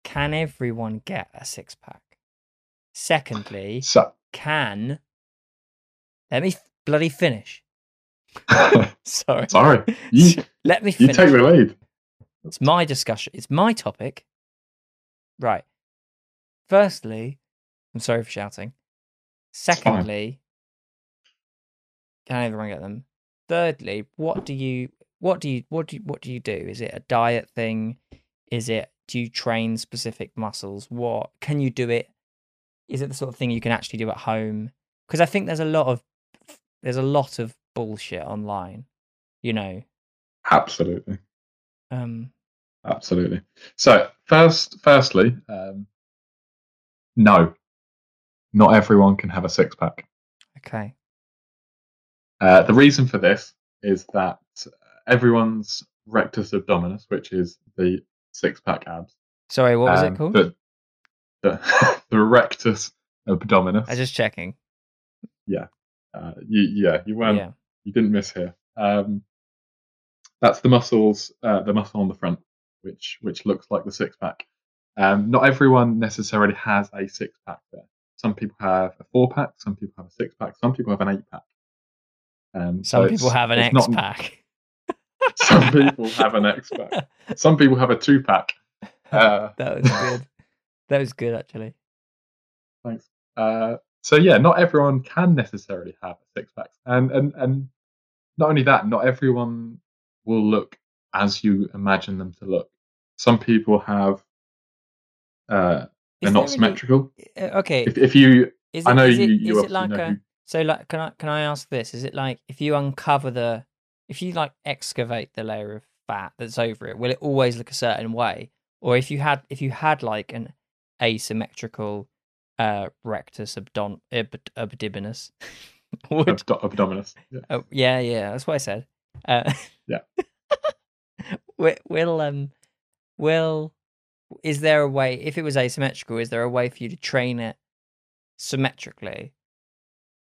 can everyone get a six pack? Secondly, So, can let me bloody finish. [laughs] Sorry. sorry, you Let me you take the lead. It's my discussion. It's my topic. Right. Firstly, I'm sorry for shouting. Secondly, can everyone get them? Thirdly, what do you what do you what do you, what do you do? Is it a diet thing? Is it do you train specific muscles? What can you do it? Is it the sort of thing you can actually do at home? Because I think there's a lot of there's a lot of bullshit online. You know. Absolutely. Um Absolutely. So first, firstly, um, no, not everyone can have a six pack. okay. Uh, the reason for this is that everyone's rectus abdominis, which is the six pack abs, Sorry, what was um, it called? The, the, [laughs] the rectus abdominis. I was just checking. Yeah. Uh, you, yeah, you weren't, yeah. you didn't miss here. Um, that's the muscles, uh, the muscle on the front, which which looks like the six pack. Um, not everyone necessarily has a six pack there. Some people have a four pack, some people have a six pack, some people have an eight pack. Um, so Some people have an X not- pack. [laughs] Some people [laughs] have an X pack. Some people have a two pack. Uh, [laughs] that was good. that was good actually. Thanks. Uh, so yeah, not everyone can necessarily have a six pack, and and and not only that, not everyone will look as you imagine them to look. Some people have uh, they're not symmetrical. Uh, Okay. If if you, is I it, know is you, it, you is it like a who- so like can I can I ask this? Is it like if you uncover the if you like excavate the layer of fat that's over it, will it always look a certain way? Or if you had if you had like an asymmetrical uh rectus abdom ab- abdominis [laughs] would abdo- abdominis. Yeah. Oh, yeah, yeah, that's what I said. Uh, Yeah. [laughs] will, will um, will is there a way? If it was asymmetrical, is there a way for you to train it symmetrically,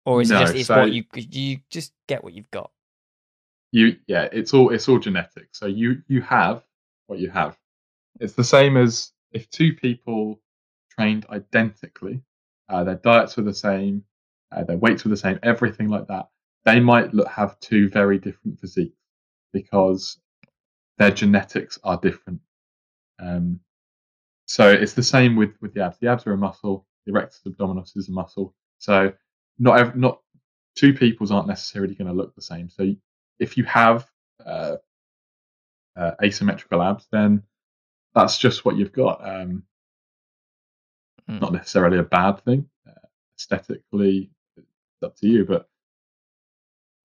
or is No, it just it's so- what you you just get what you've got? you yeah it's all it's all genetic so you you have what you have it's the same as if two people trained identically uh, their diets were the same uh, their weights were the same everything like that they might look, have two very different physiques because their genetics are different um, so it's the same with with the abs the abs are a muscle the rectus abdominis is a muscle so not not two peoples aren't necessarily going to look the same so if you have uh, uh, asymmetrical abs, then that's just what you've got. Um, Mm. Not necessarily a bad thing. Uh, aesthetically, it's up to you, but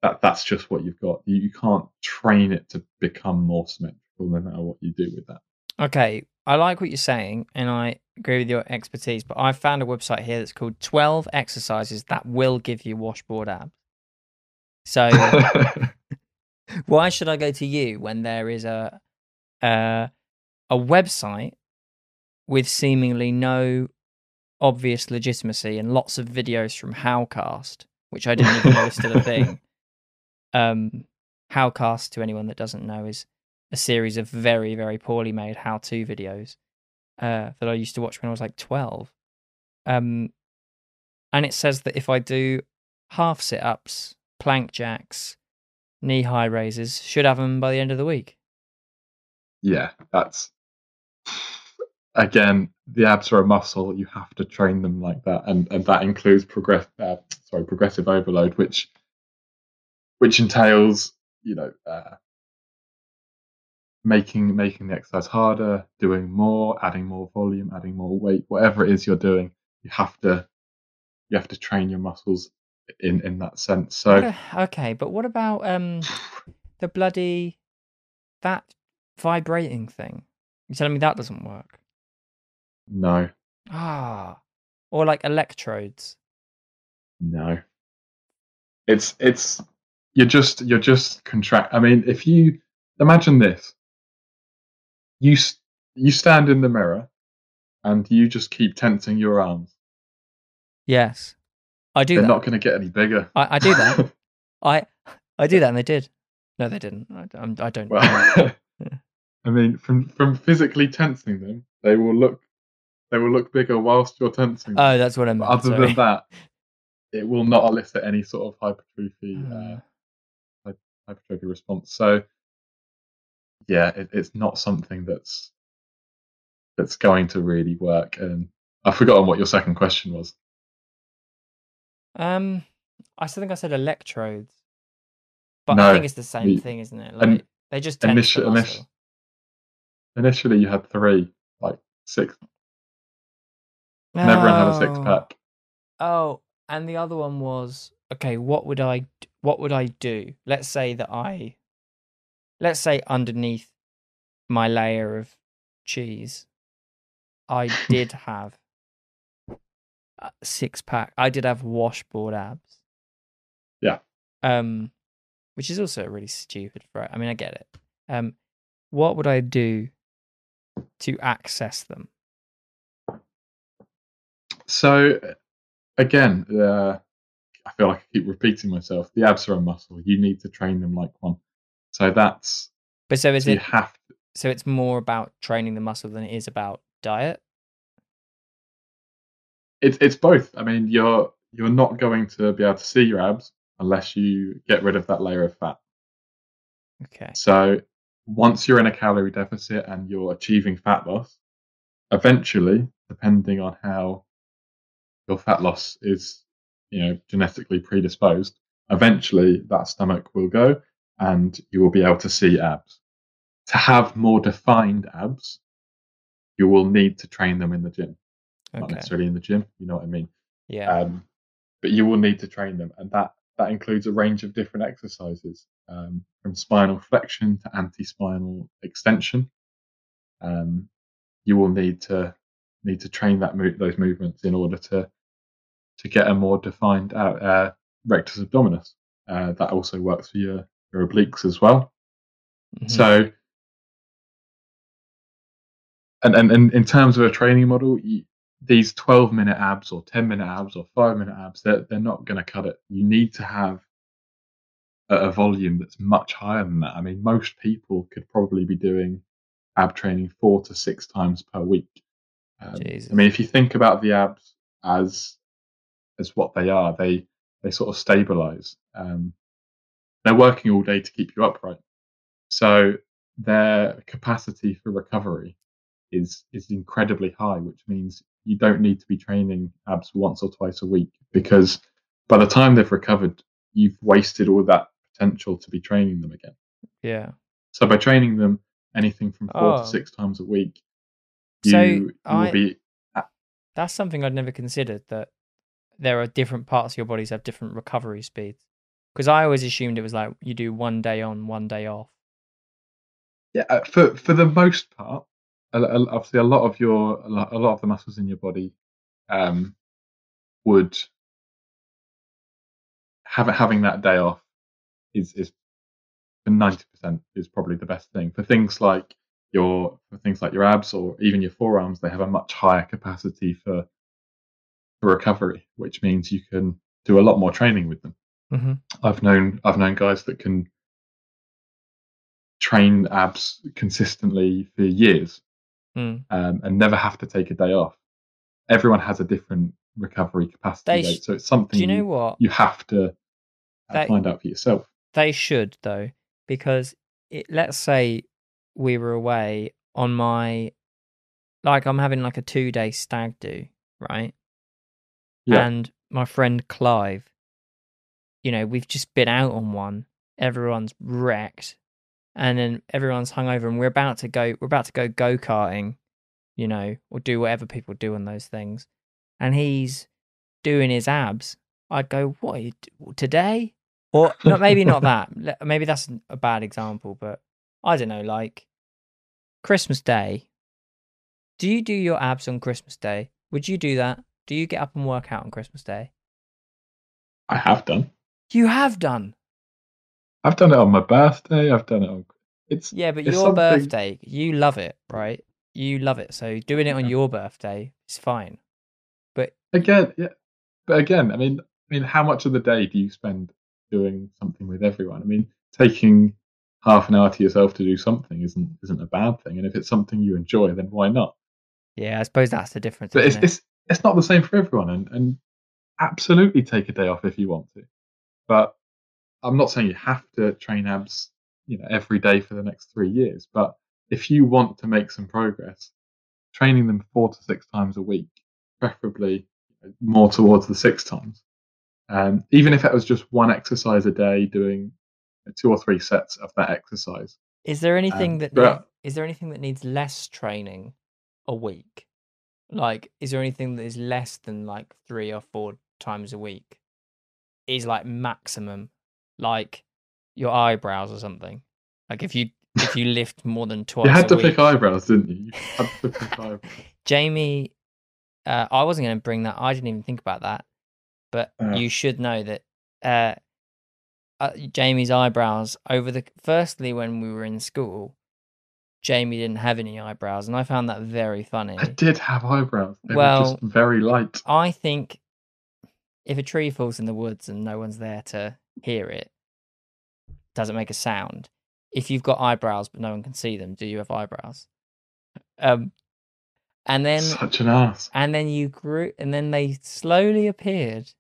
that that's just what you've got. You, you can't train it to become more symmetrical, no matter what you do with that. Okay, I like what you're saying, and I agree with your expertise. But I found a website here that's called Twelve Exercises That Will Give You Washboard Abs. So [laughs] why should I go to you when there is a a, a website with seemingly no obvious legitimacy and lots of videos from Howcast, which I didn't even know was still a thing. [laughs] Um, Howcast, to anyone that doesn't know, is a series of very, very poorly made how-to videos uh, that I used to watch when I was like twelve. Um, and it says that if I do half sit-ups, plank jacks, knee high raises, should have them by the end of the week. Yeah, that's again the abs are a muscle. You have to train them like that, and and that includes progress. Uh, sorry, progressive overload, which which entails you know uh, making making the exercise harder, doing more, adding more volume, adding more weight, whatever it is you're doing, you have to you have to train your muscles in in that sense. So a- okay, but what about um the bloody that vibrating thing? You're telling me that doesn't work? no, Ah, or like electrodes? no, it's it's you're just you're just contract. I mean, if you imagine this, you you stand in the mirror and you just keep tensing your arms. Yes, I do They're that. not going to get any bigger. I, I do that. [laughs] I I do that, and they did. No, they didn't. I, I'm- I don't. Well, [laughs] I mean, from from physically tensing them, they will look they will look bigger whilst you're tensing. them. oh, that's what I But meant. other sorry. than that, it will not elicit any sort of hypertrophy Hmm. uh, hypertrophy response. So, yeah, it, it's not something that's that's going to really work. And I've forgotten what your second question was. Um, I still think I said electrodes, but I think it's the same we- thing, isn't it? Like and they just tense initial- the init- muscle. Initially, you had three, like six. Never had a six pack. Oh, and the other one was okay. What would I? What would I do? Let's say that I, let's say underneath my layer of cheese, I [laughs] did have a six pack. I did have washboard abs. Yeah. Um, which is also a really stupid. Right? I mean, I get it. Um, what would I do to access them? So, again, uh, I feel like I keep repeating myself. The abs are a muscle. You need to train them like one. So that's But so is so you it? have to, So it's more about training the muscle than it is about diet. it's it's both. I mean, you're you're not going to be able to see your abs unless you get rid of that layer of fat. Okay. So once you're in a calorie deficit and you're achieving fat loss, eventually, depending on how your fat loss is, you know, genetically predisposed, eventually that stomach will go and you will be able to see abs. To have more defined abs, you will need to train them in the gym. Not necessarily in the gym, you know what I mean? Yeah. um, but you will need to train them, and that that includes a range of different exercises, um, from spinal flexion to anti-spinal extension. Um, you will need to need to train that those movements in order to to get a more defined out uh, rectus abdominis. Uh, that also works for your your obliques as well. Mhm. So, and, and and in terms of a training model, you, these 12 minute abs or 10 minute abs or five minute abs, they're, they're not going to cut it. You need to have a, a volume that's much higher than that. I mean, most people could probably be doing ab training four to six times per week. Um, I mean, if you think about the abs as as what they are, they they sort of stabilize. Um, they're working all day to keep you upright, so their capacity for recovery is is incredibly high, which means you don't need to be training abs once or twice a week because by the time they've recovered, you've wasted all that potential to be training them again. yeah. So by training them anything from four Oh. to six times a week, you, So you I- will be That's something I'd never considered that there are different parts of your bodies have different recovery speeds. Because I always assumed it was like you do one day on, one day off. Yeah, uh, for for the most part, obviously a lot of your a lot, a lot of the muscles in your body um, would have having that day off is is for ninety percent is probably the best thing for things like your for things like your abs or even your forearms, they have a much higher capacity for for recovery, which means you can do a lot more training with them. Hmm I've known I've known guys that can train abs consistently for years Mm. um, and never have to take a day off. Everyone has a different recovery capacity rate, sh- so it's something you know you, what? you have to uh, They- find out for yourself. They should though, because it, let's say we were away on my, like I'm having like a two day stag do, right? Yeah. And my friend Clive, you know, we've just been out on one. Everyone's wrecked, and then everyone's hungover, and we're about to go. We're about to go go karting, you know, or do whatever people do on those things. And he's doing his abs. I'd go, what are you do- today? Or [laughs] not, maybe not that. Maybe that's a bad example, but I don't know. Like Christmas Day. Do you do your abs on Christmas Day? Would you do that? Do you get up and work out on Christmas Day? I have done. You have done. I've done it on my birthday. I've done it on. It's Yeah, but It's your something- birthday, you love it, right? You love it. So doing it on your birthday is fine. But again, yeah. But again, I mean, I mean, how much of the day do you spend doing something with everyone? I mean, taking half an hour to yourself to do something isn't isn't a bad thing, and if it's something you enjoy, then why not? yeah, I suppose that's the difference. But it's it? it's it's not the same for everyone, and and absolutely take a day off if you want to. But I'm not saying you have to train abs, you know, every day for the next three years. But if you want to make some progress, training them four to six times a week, preferably more towards the six times. Um, even if it was just one exercise a day, doing two or three sets of that exercise. Is there anything Um, that but- need- is there anything that needs less training a week? Like, is there anything that is less than like three or four times a week? Is like maximum, like your eyebrows or something. Like if you if you [laughs] lift more than twice. you had to week. pick eyebrows, didn't you? You had to pick eyebrows. [laughs] Jamie, uh, I wasn't going to bring that. I didn't even think about that. But Oh. you should know that uh, uh, Jamie's eyebrows over the firstly when we were in school, Jamie didn't have any eyebrows, and I found that very funny. I did have eyebrows. They were Well- just very light. I think if a tree falls in the woods and no one's there to hear it, does it make a sound. If you've got eyebrows but no one can see them, do you have eyebrows? Um, and then Such an ass. and then you grew and then they slowly appeared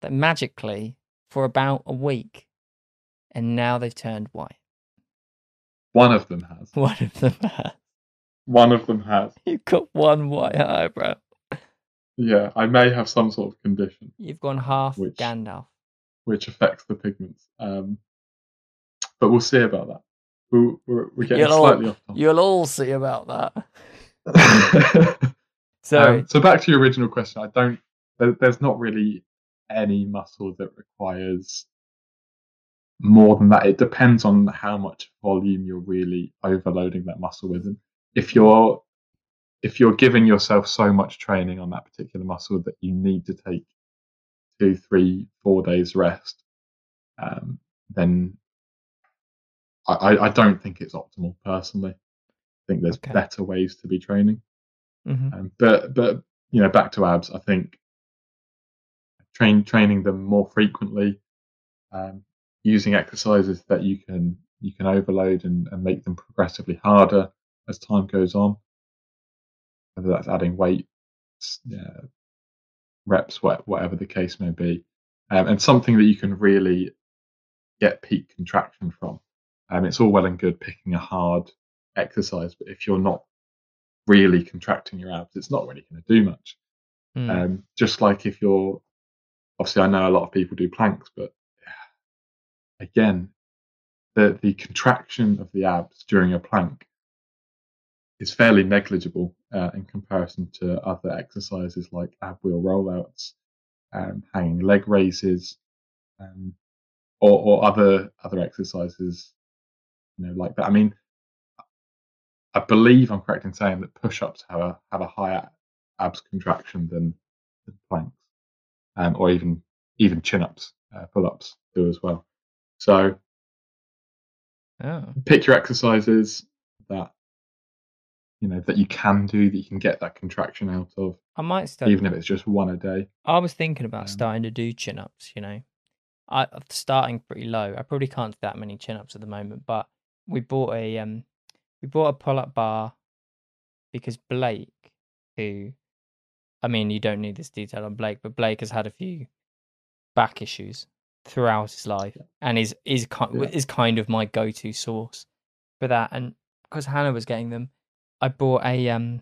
that magically for about a week and now they've turned white One of them has. [laughs] one of them has One of them has. you've got one white eyebrow Yeah, I may have some sort of condition you've gone half Which- gandalf which affects the pigments. Um, but we'll see about that. We're, we're, we're getting You'll all- slightly off topic. you'll all see about that so [laughs] Um, so back to your original question. I don't. There, there's not really any muscle that requires more than that. It depends on how much volume you're really overloading that muscle with. And if you're if you're giving yourself so much training on that particular muscle that you need to take two, three, four days rest, um, then I, I, don't think it's optimal personally. I think there's Okay. better ways to be training. mhm. Um, but but you know, back to abs, I think train training them more frequently, um, using exercises that you can you can overload and, and make them progressively harder as time goes on. Whether that's adding weight, yeah, reps, whatever the case may be, um, and something that you can really get peak contraction from. Um, it's all well and good picking a hard exercise, but if you're not really contracting your abs, it's not really going to do much. Mm. Um, just like if you're, obviously, I know a lot of people do planks, but again, the the contraction of the abs during a plank is fairly negligible uh, in comparison to other exercises like ab wheel rollouts, um, hanging leg raises, um, or, or other other exercises, you know, like that. I mean, I believe I'm correct in saying that push-ups have a have a higher abs contraction than, than planks, um, or even even chin-ups, uh, pull-ups do as well. So oh pick your exercises that you know that you can do that you can get that contraction out of, I might start. even if it's just one a day. I was thinking about Um, starting to do chin ups. You know, I I'm starting pretty low. I probably can't do that many chin ups at the moment, but we bought a um we bought a pull up bar because Blake, who, I mean, you don't need this detail on Blake, but Blake has had a few back issues throughout his life, and is is kind Yeah. is kind of my go to source for that. And because Hannah was getting them, I bought a um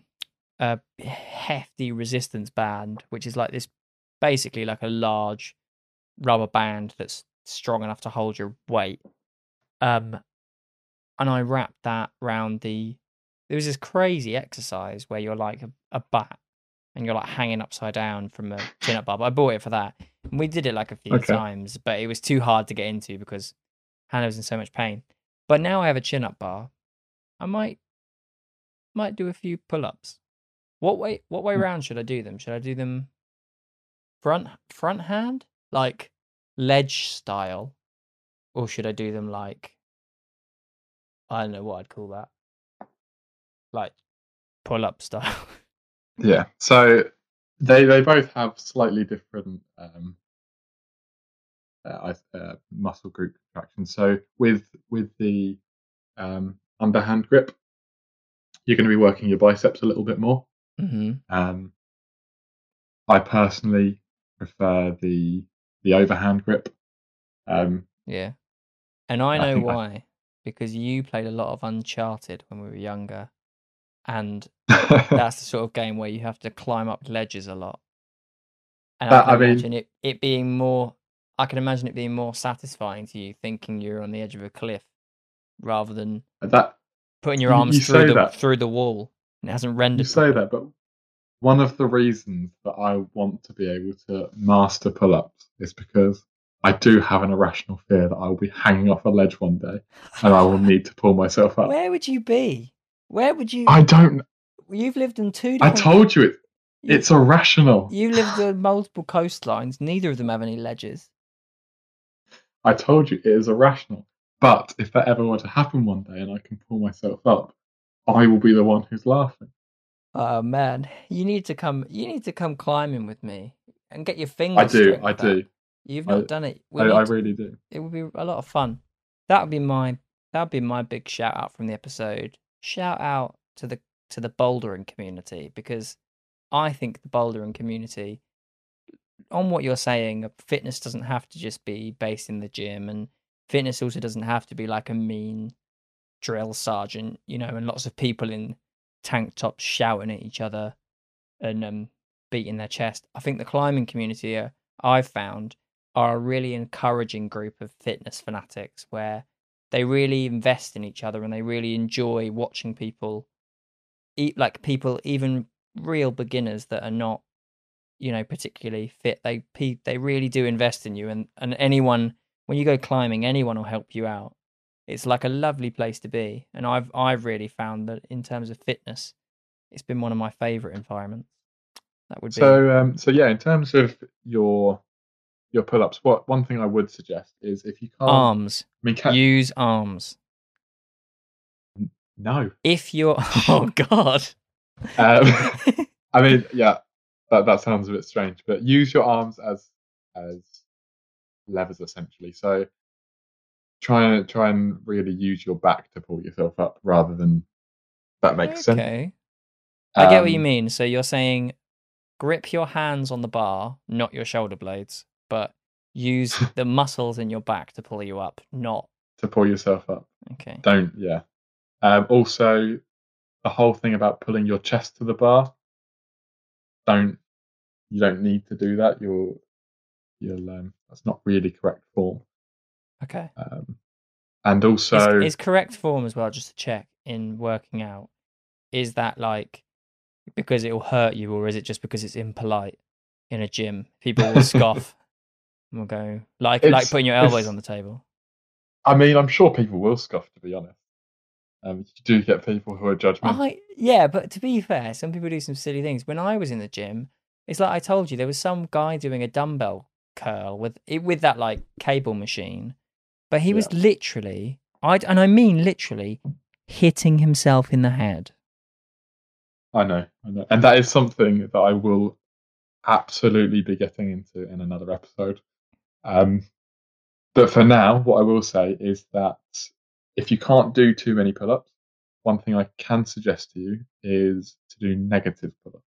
a hefty resistance band, which is like this, basically like a large rubber band that's strong enough to hold your weight. Um, and I wrapped that round the. There was this crazy exercise where you're like a, a bat and you're like hanging upside down from a chin up bar. But I bought it for that. And we did it like a few Okay. times, but it was too hard to get into because Hannah was in so much pain. But now I have a chin up bar. I might might do a few pull ups. What way what way Mm. round should I do them? Should I do them front front hand? Like ledge style? Or should I do them like I don't know what I'd call that. Like pull up style. [laughs] Yeah. So they they both have slightly different um, uh, uh, muscle group contractions. So with with the um, underhand grip, you're going to be working your biceps a little bit more. hmm Um, I personally prefer the the overhand grip. Um, Yeah. And I I know I- why. Because you played a lot of Uncharted when we were younger. And [laughs] that's the sort of game where you have to climb up ledges a lot. And That- I I can mean- it, it being more I can imagine it being more satisfying to you thinking you're on the edge of a cliff rather than putting your arms you through the that. through the wall. And it hasn't rendered. you say properly. that, but one of the reasons that I want to be able to master pull-ups is because I do have an irrational fear that I will be hanging off a ledge one day and I will [laughs] need to pull myself up. Where would you be? Where would you I don't. you've lived in two I told you it. you- It's irrational. you lived on multiple coastlines, neither of them have any ledges. I told you it is irrational. But if that ever were to happen one day and I can pull myself up, I will be the one who's laughing. Oh man, you need to come. You need to come climbing with me and get your fingers. I do. I back. do. You've I- not done it. I, I really do. it would be a lot of fun. That would be my. That would be my big shout out from the episode. Shout out to the to the bouldering community because I think the bouldering community, on what you're saying, fitness doesn't have to just be based in the gym, and fitness also doesn't have to be like a mean drill sergeant, you know, and lots of people in tank tops shouting at each other and um, beating their chest. I think the climbing community uh, I've found are a really encouraging group of fitness fanatics where they really invest in each other and they really enjoy watching people eat like people even real beginners that are not you know particularly fit they they really do invest in you and and anyone when you go climbing anyone will help you out. It's like a lovely place to be and i've i've really found that in terms of fitness it's been one of my favorite environments. That would be So, um, so yeah, in terms of your your pull-ups, what one thing I would suggest is if you can't, arms. I mean, ca- use arms. No. if you're [laughs] oh god. Um, [laughs] I mean, yeah, that that sounds a bit strange, but use your arms as as levers essentially. So try and try and really use your back to pull yourself up rather than that makes sense. okay I get what you Um, mean. So you're saying grip your hands on the bar, not your shoulder blades, but use [laughs] the muscles in your back to pull you up, not to pull yourself up. okay. Don't yeah. Um, also, the whole thing about pulling your chest to the bar. Don't you don't need to do that. You'll you'll um, that's not really correct form. Okay. Um, and also, is correct form as well, just to check in working out. Is that like because it will hurt you, or is it just because it's impolite in a gym? People will scoff [laughs] and will go like like putting your elbows on the table. I mean, I'm sure people will scoff. To be honest, um, you do get people who are judgmental. I yeah, but to be fair, some people do some silly things. When I was in the gym, it's like I told you, there was some guy doing a dumbbell curl with it with that like cable machine, but he was literally, I and I mean literally, hitting himself in the head. I know, I know, and that is something that I will absolutely be getting into in another episode. Um, but for now, what I will say is that if you can't do too many pull-ups, one thing I can suggest to you is to do negative pull-ups.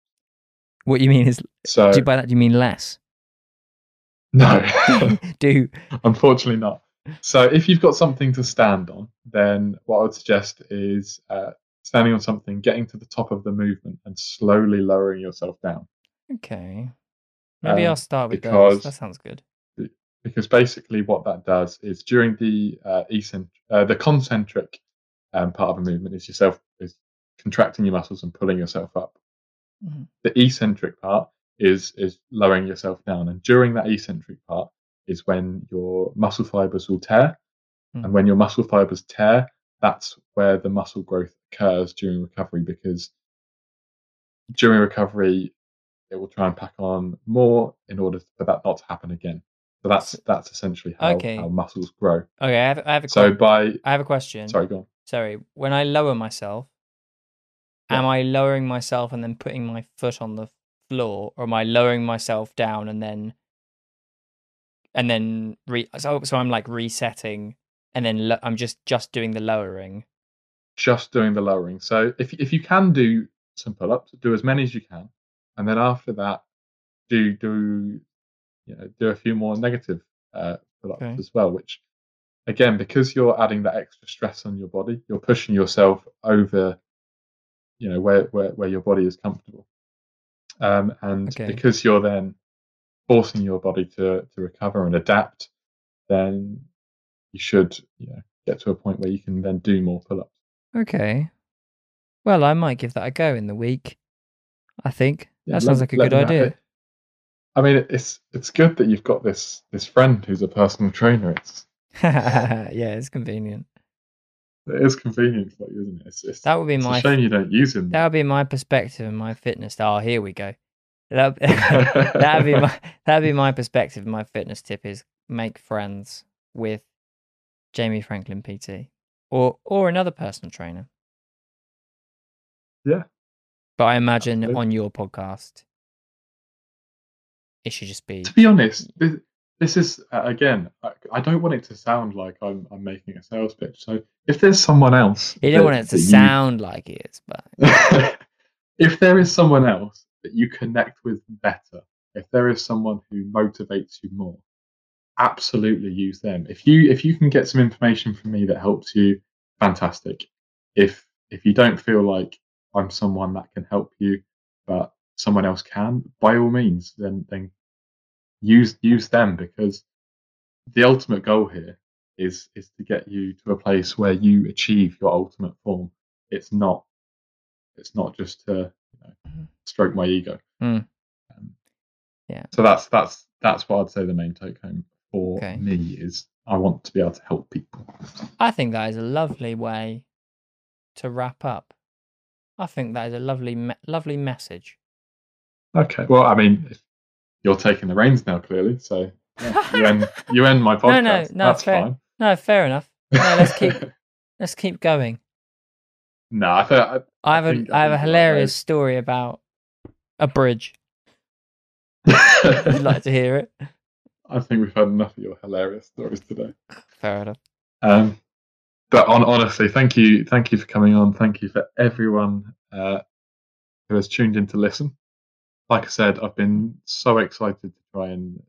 What you mean is, So do you, by that do you mean less? No, [laughs] do unfortunately not. So if you've got something to stand on, then what I would suggest is uh, standing on something, getting to the top of the movement, and slowly lowering yourself down. okay. Maybe Um, I'll start with because- those. That sounds good. because basically what that does is during the uh, eccentric, uh, the concentric um, part of a movement is yourself is contracting your muscles and pulling yourself up. Mhm. The eccentric part is is lowering yourself down, and during that eccentric part is when your muscle fibers will tear, Mhm. and when your muscle fibers tear, that's where the muscle growth occurs during recovery because during recovery it will try and pack on more in order for that not to happen again. So that's that's essentially how, Okay. how muscles grow. Okay, I have, I have a So que- by I have a question. sorry, go on. Sorry. When I lower myself, Yeah. am I lowering myself and then putting my foot on the floor, or am I lowering myself down and then and then re- so so I'm like resetting and then lo- I'm just just doing the lowering. Just doing the lowering. So if if you can do some pull-ups, do as many as you can, and then after that, do do you know do a few more negative uh, pull-ups Okay. as well. Which again, because you're adding that extra stress on your body, you're pushing yourself over, you know, where where, where your body is comfortable, um, and Okay. because you're then forcing your body to to recover and adapt, then you should you know get to a point where you can then do more pull-ups. Okay. Well, I might give that a go in the week. I think Yeah, that sounds let- like a good idea. I mean, it's it's good that you've got this this friend who's a personal trainer. It's [laughs] yeah, it's convenient. It is convenient for you, isn't it? It's, it's, That would be my shame you don't use him. that would be my perspective and my fitness. Oh, here we go. That [laughs] [laughs] that'd be my that'd be my perspective. My fitness tip is make friends with Jamie Franklin PT or or another personal trainer. Yeah. But I imagine Absolutely. on your podcast, it should just be to be honest, this, is uh, again. I, I don't want it to sound like I'm I'm making a sales pitch. So if there's someone else, you don't that- want it to you- sound like it is, but [laughs] if there is someone else that you connect with better, if there is someone who motivates you more, absolutely use them. If you if you can get some information from me that helps you, fantastic. If if you don't feel like I'm someone that can help you, but someone else can, by all means, then then use use them because the ultimate goal here is is to get you to a place where you achieve your ultimate form. It's not it's not just to you know, Mhm. stroke my ego. Mm. Um, Yeah. So that's that's that's what I'd say the main take home for Okay. me is I want to be able to help people. I think that is a lovely way to wrap up. I think that is a lovely lovely message. Okay. Well, I mean, if you're taking the reins now, clearly. So yeah, you end [laughs] you end my podcast. No, no, no, That's fair. fine. No, fair enough. No, let's keep [laughs] let's keep going. No, I, th- I I have a I have a hilarious story about a bridge. Would you like to [laughs] hear it? I think we've had enough of your hilarious stories today. Fair enough. Um, but on, honestly, thank you, thank you for coming on. Thank you for everyone uh, who has tuned in to listen. Like I said, I've been so excited to try and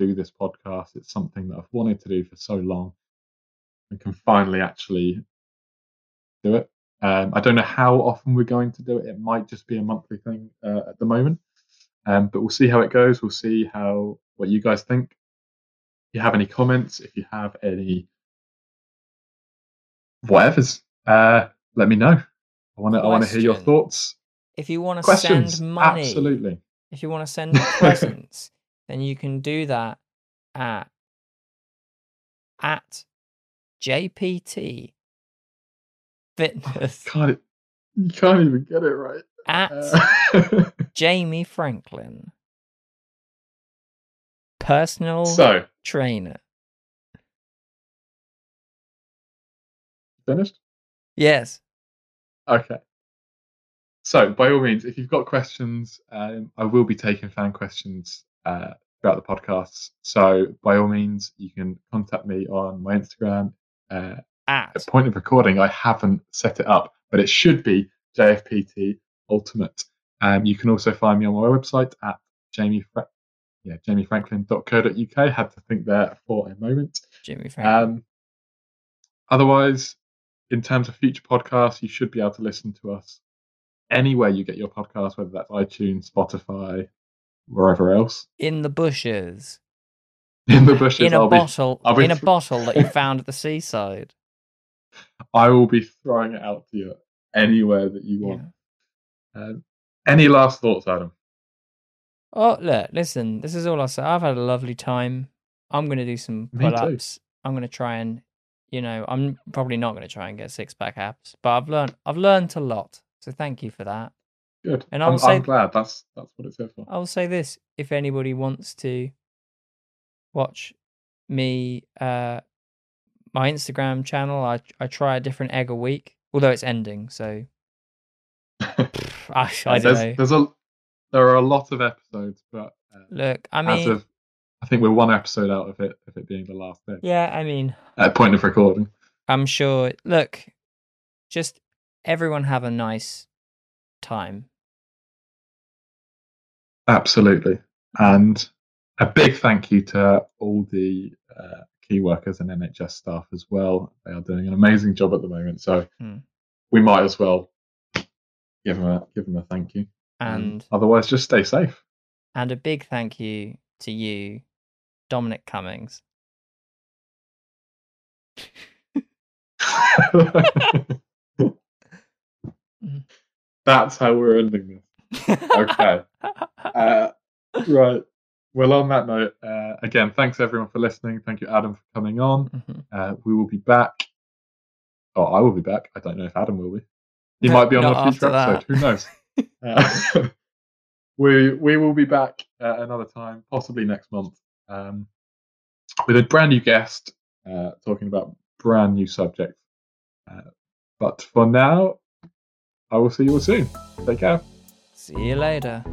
do this podcast. It's something that I've wanted to do for so long, and can finally actually do it. Um, I don't know how often we're going to do it. It might just be a monthly thing uh, at the moment, um, but we'll see how it goes. We'll see how what you guys think. If you have any comments, if you have any whatever's, uh, let me know. I want to. I want to hear your thoughts. If you want to Questions. send money, Absolutely. if you want to send [laughs] presents, then you can do that at at JPT Fitness [laughs] Can't. it- You can't even get it right. at Uh, [laughs] Jamie Franklin, personal so trainer. finished. Yes. Okay. So, by all means, if you've got questions, um, I will be taking fan questions uh, throughout the podcasts. So, by all means, you can contact me on my Instagram. Uh, At at point of recording, I haven't set it up, but it should be JFPT Ultimate. Um, you can also find me on my website at Jamie Fra- yeah, jamiefranklin.co.uk. Had to think there for a moment. Jimmy Franklin. Um, otherwise, in terms of future podcasts, you should be able to listen to us anywhere you get your podcast, whether that's iTunes, Spotify, wherever else. in the bushes. [laughs] In the bushes, in a I'll be, bottle I'll be in a th- bottle that you [laughs] found at the seaside. I will be throwing it out to you anywhere that you want. Yeah. Um, any last thoughts, Adam? Oh look, listen, this is all I'll say. I've had a lovely time. I'm gonna do some Me pull ups. I'm gonna try and you know, I'm probably not gonna try and get six pack abs, but I've learned I've learned a lot. So thank you for that. Good. And I'm, I'll say- I'm glad. That's that's what it's here for. I will say this: if anybody wants to watch me, uh, my Instagram channel, I I try a different egg a week, although it's ending. So [laughs] [laughs] I, I don't there's, know. there's a there are a lot of episodes, but uh, Look, I mean, of I think we're one episode out of it, of it being the last day yeah, I mean, at point of recording. I'm sure. Look, just everyone have a nice time. Absolutely, and a big thank you to all the uh, key workers and NHS staff as well. They are doing an amazing job at the moment, so Hmm. we might as well give them a give them a thank you. And otherwise, just stay safe. and a big thank you to you, Dominic Cummings. [laughs] [laughs] That's how we're ending this. Okay. [laughs] Uh, right. Well, on that note, uh, again, thanks everyone for listening. Thank you, Adam, for coming on. Mhm. Uh, we will be back. Oh, I will be back. I don't know if Adam will be. He No, might be on a future episode. Who knows? [laughs] uh, [laughs] we we will be back another time, possibly next month, um, with a brand new guest uh, talking about brand new subjects. Uh, but for now, I will see you all soon. Take care. See you later.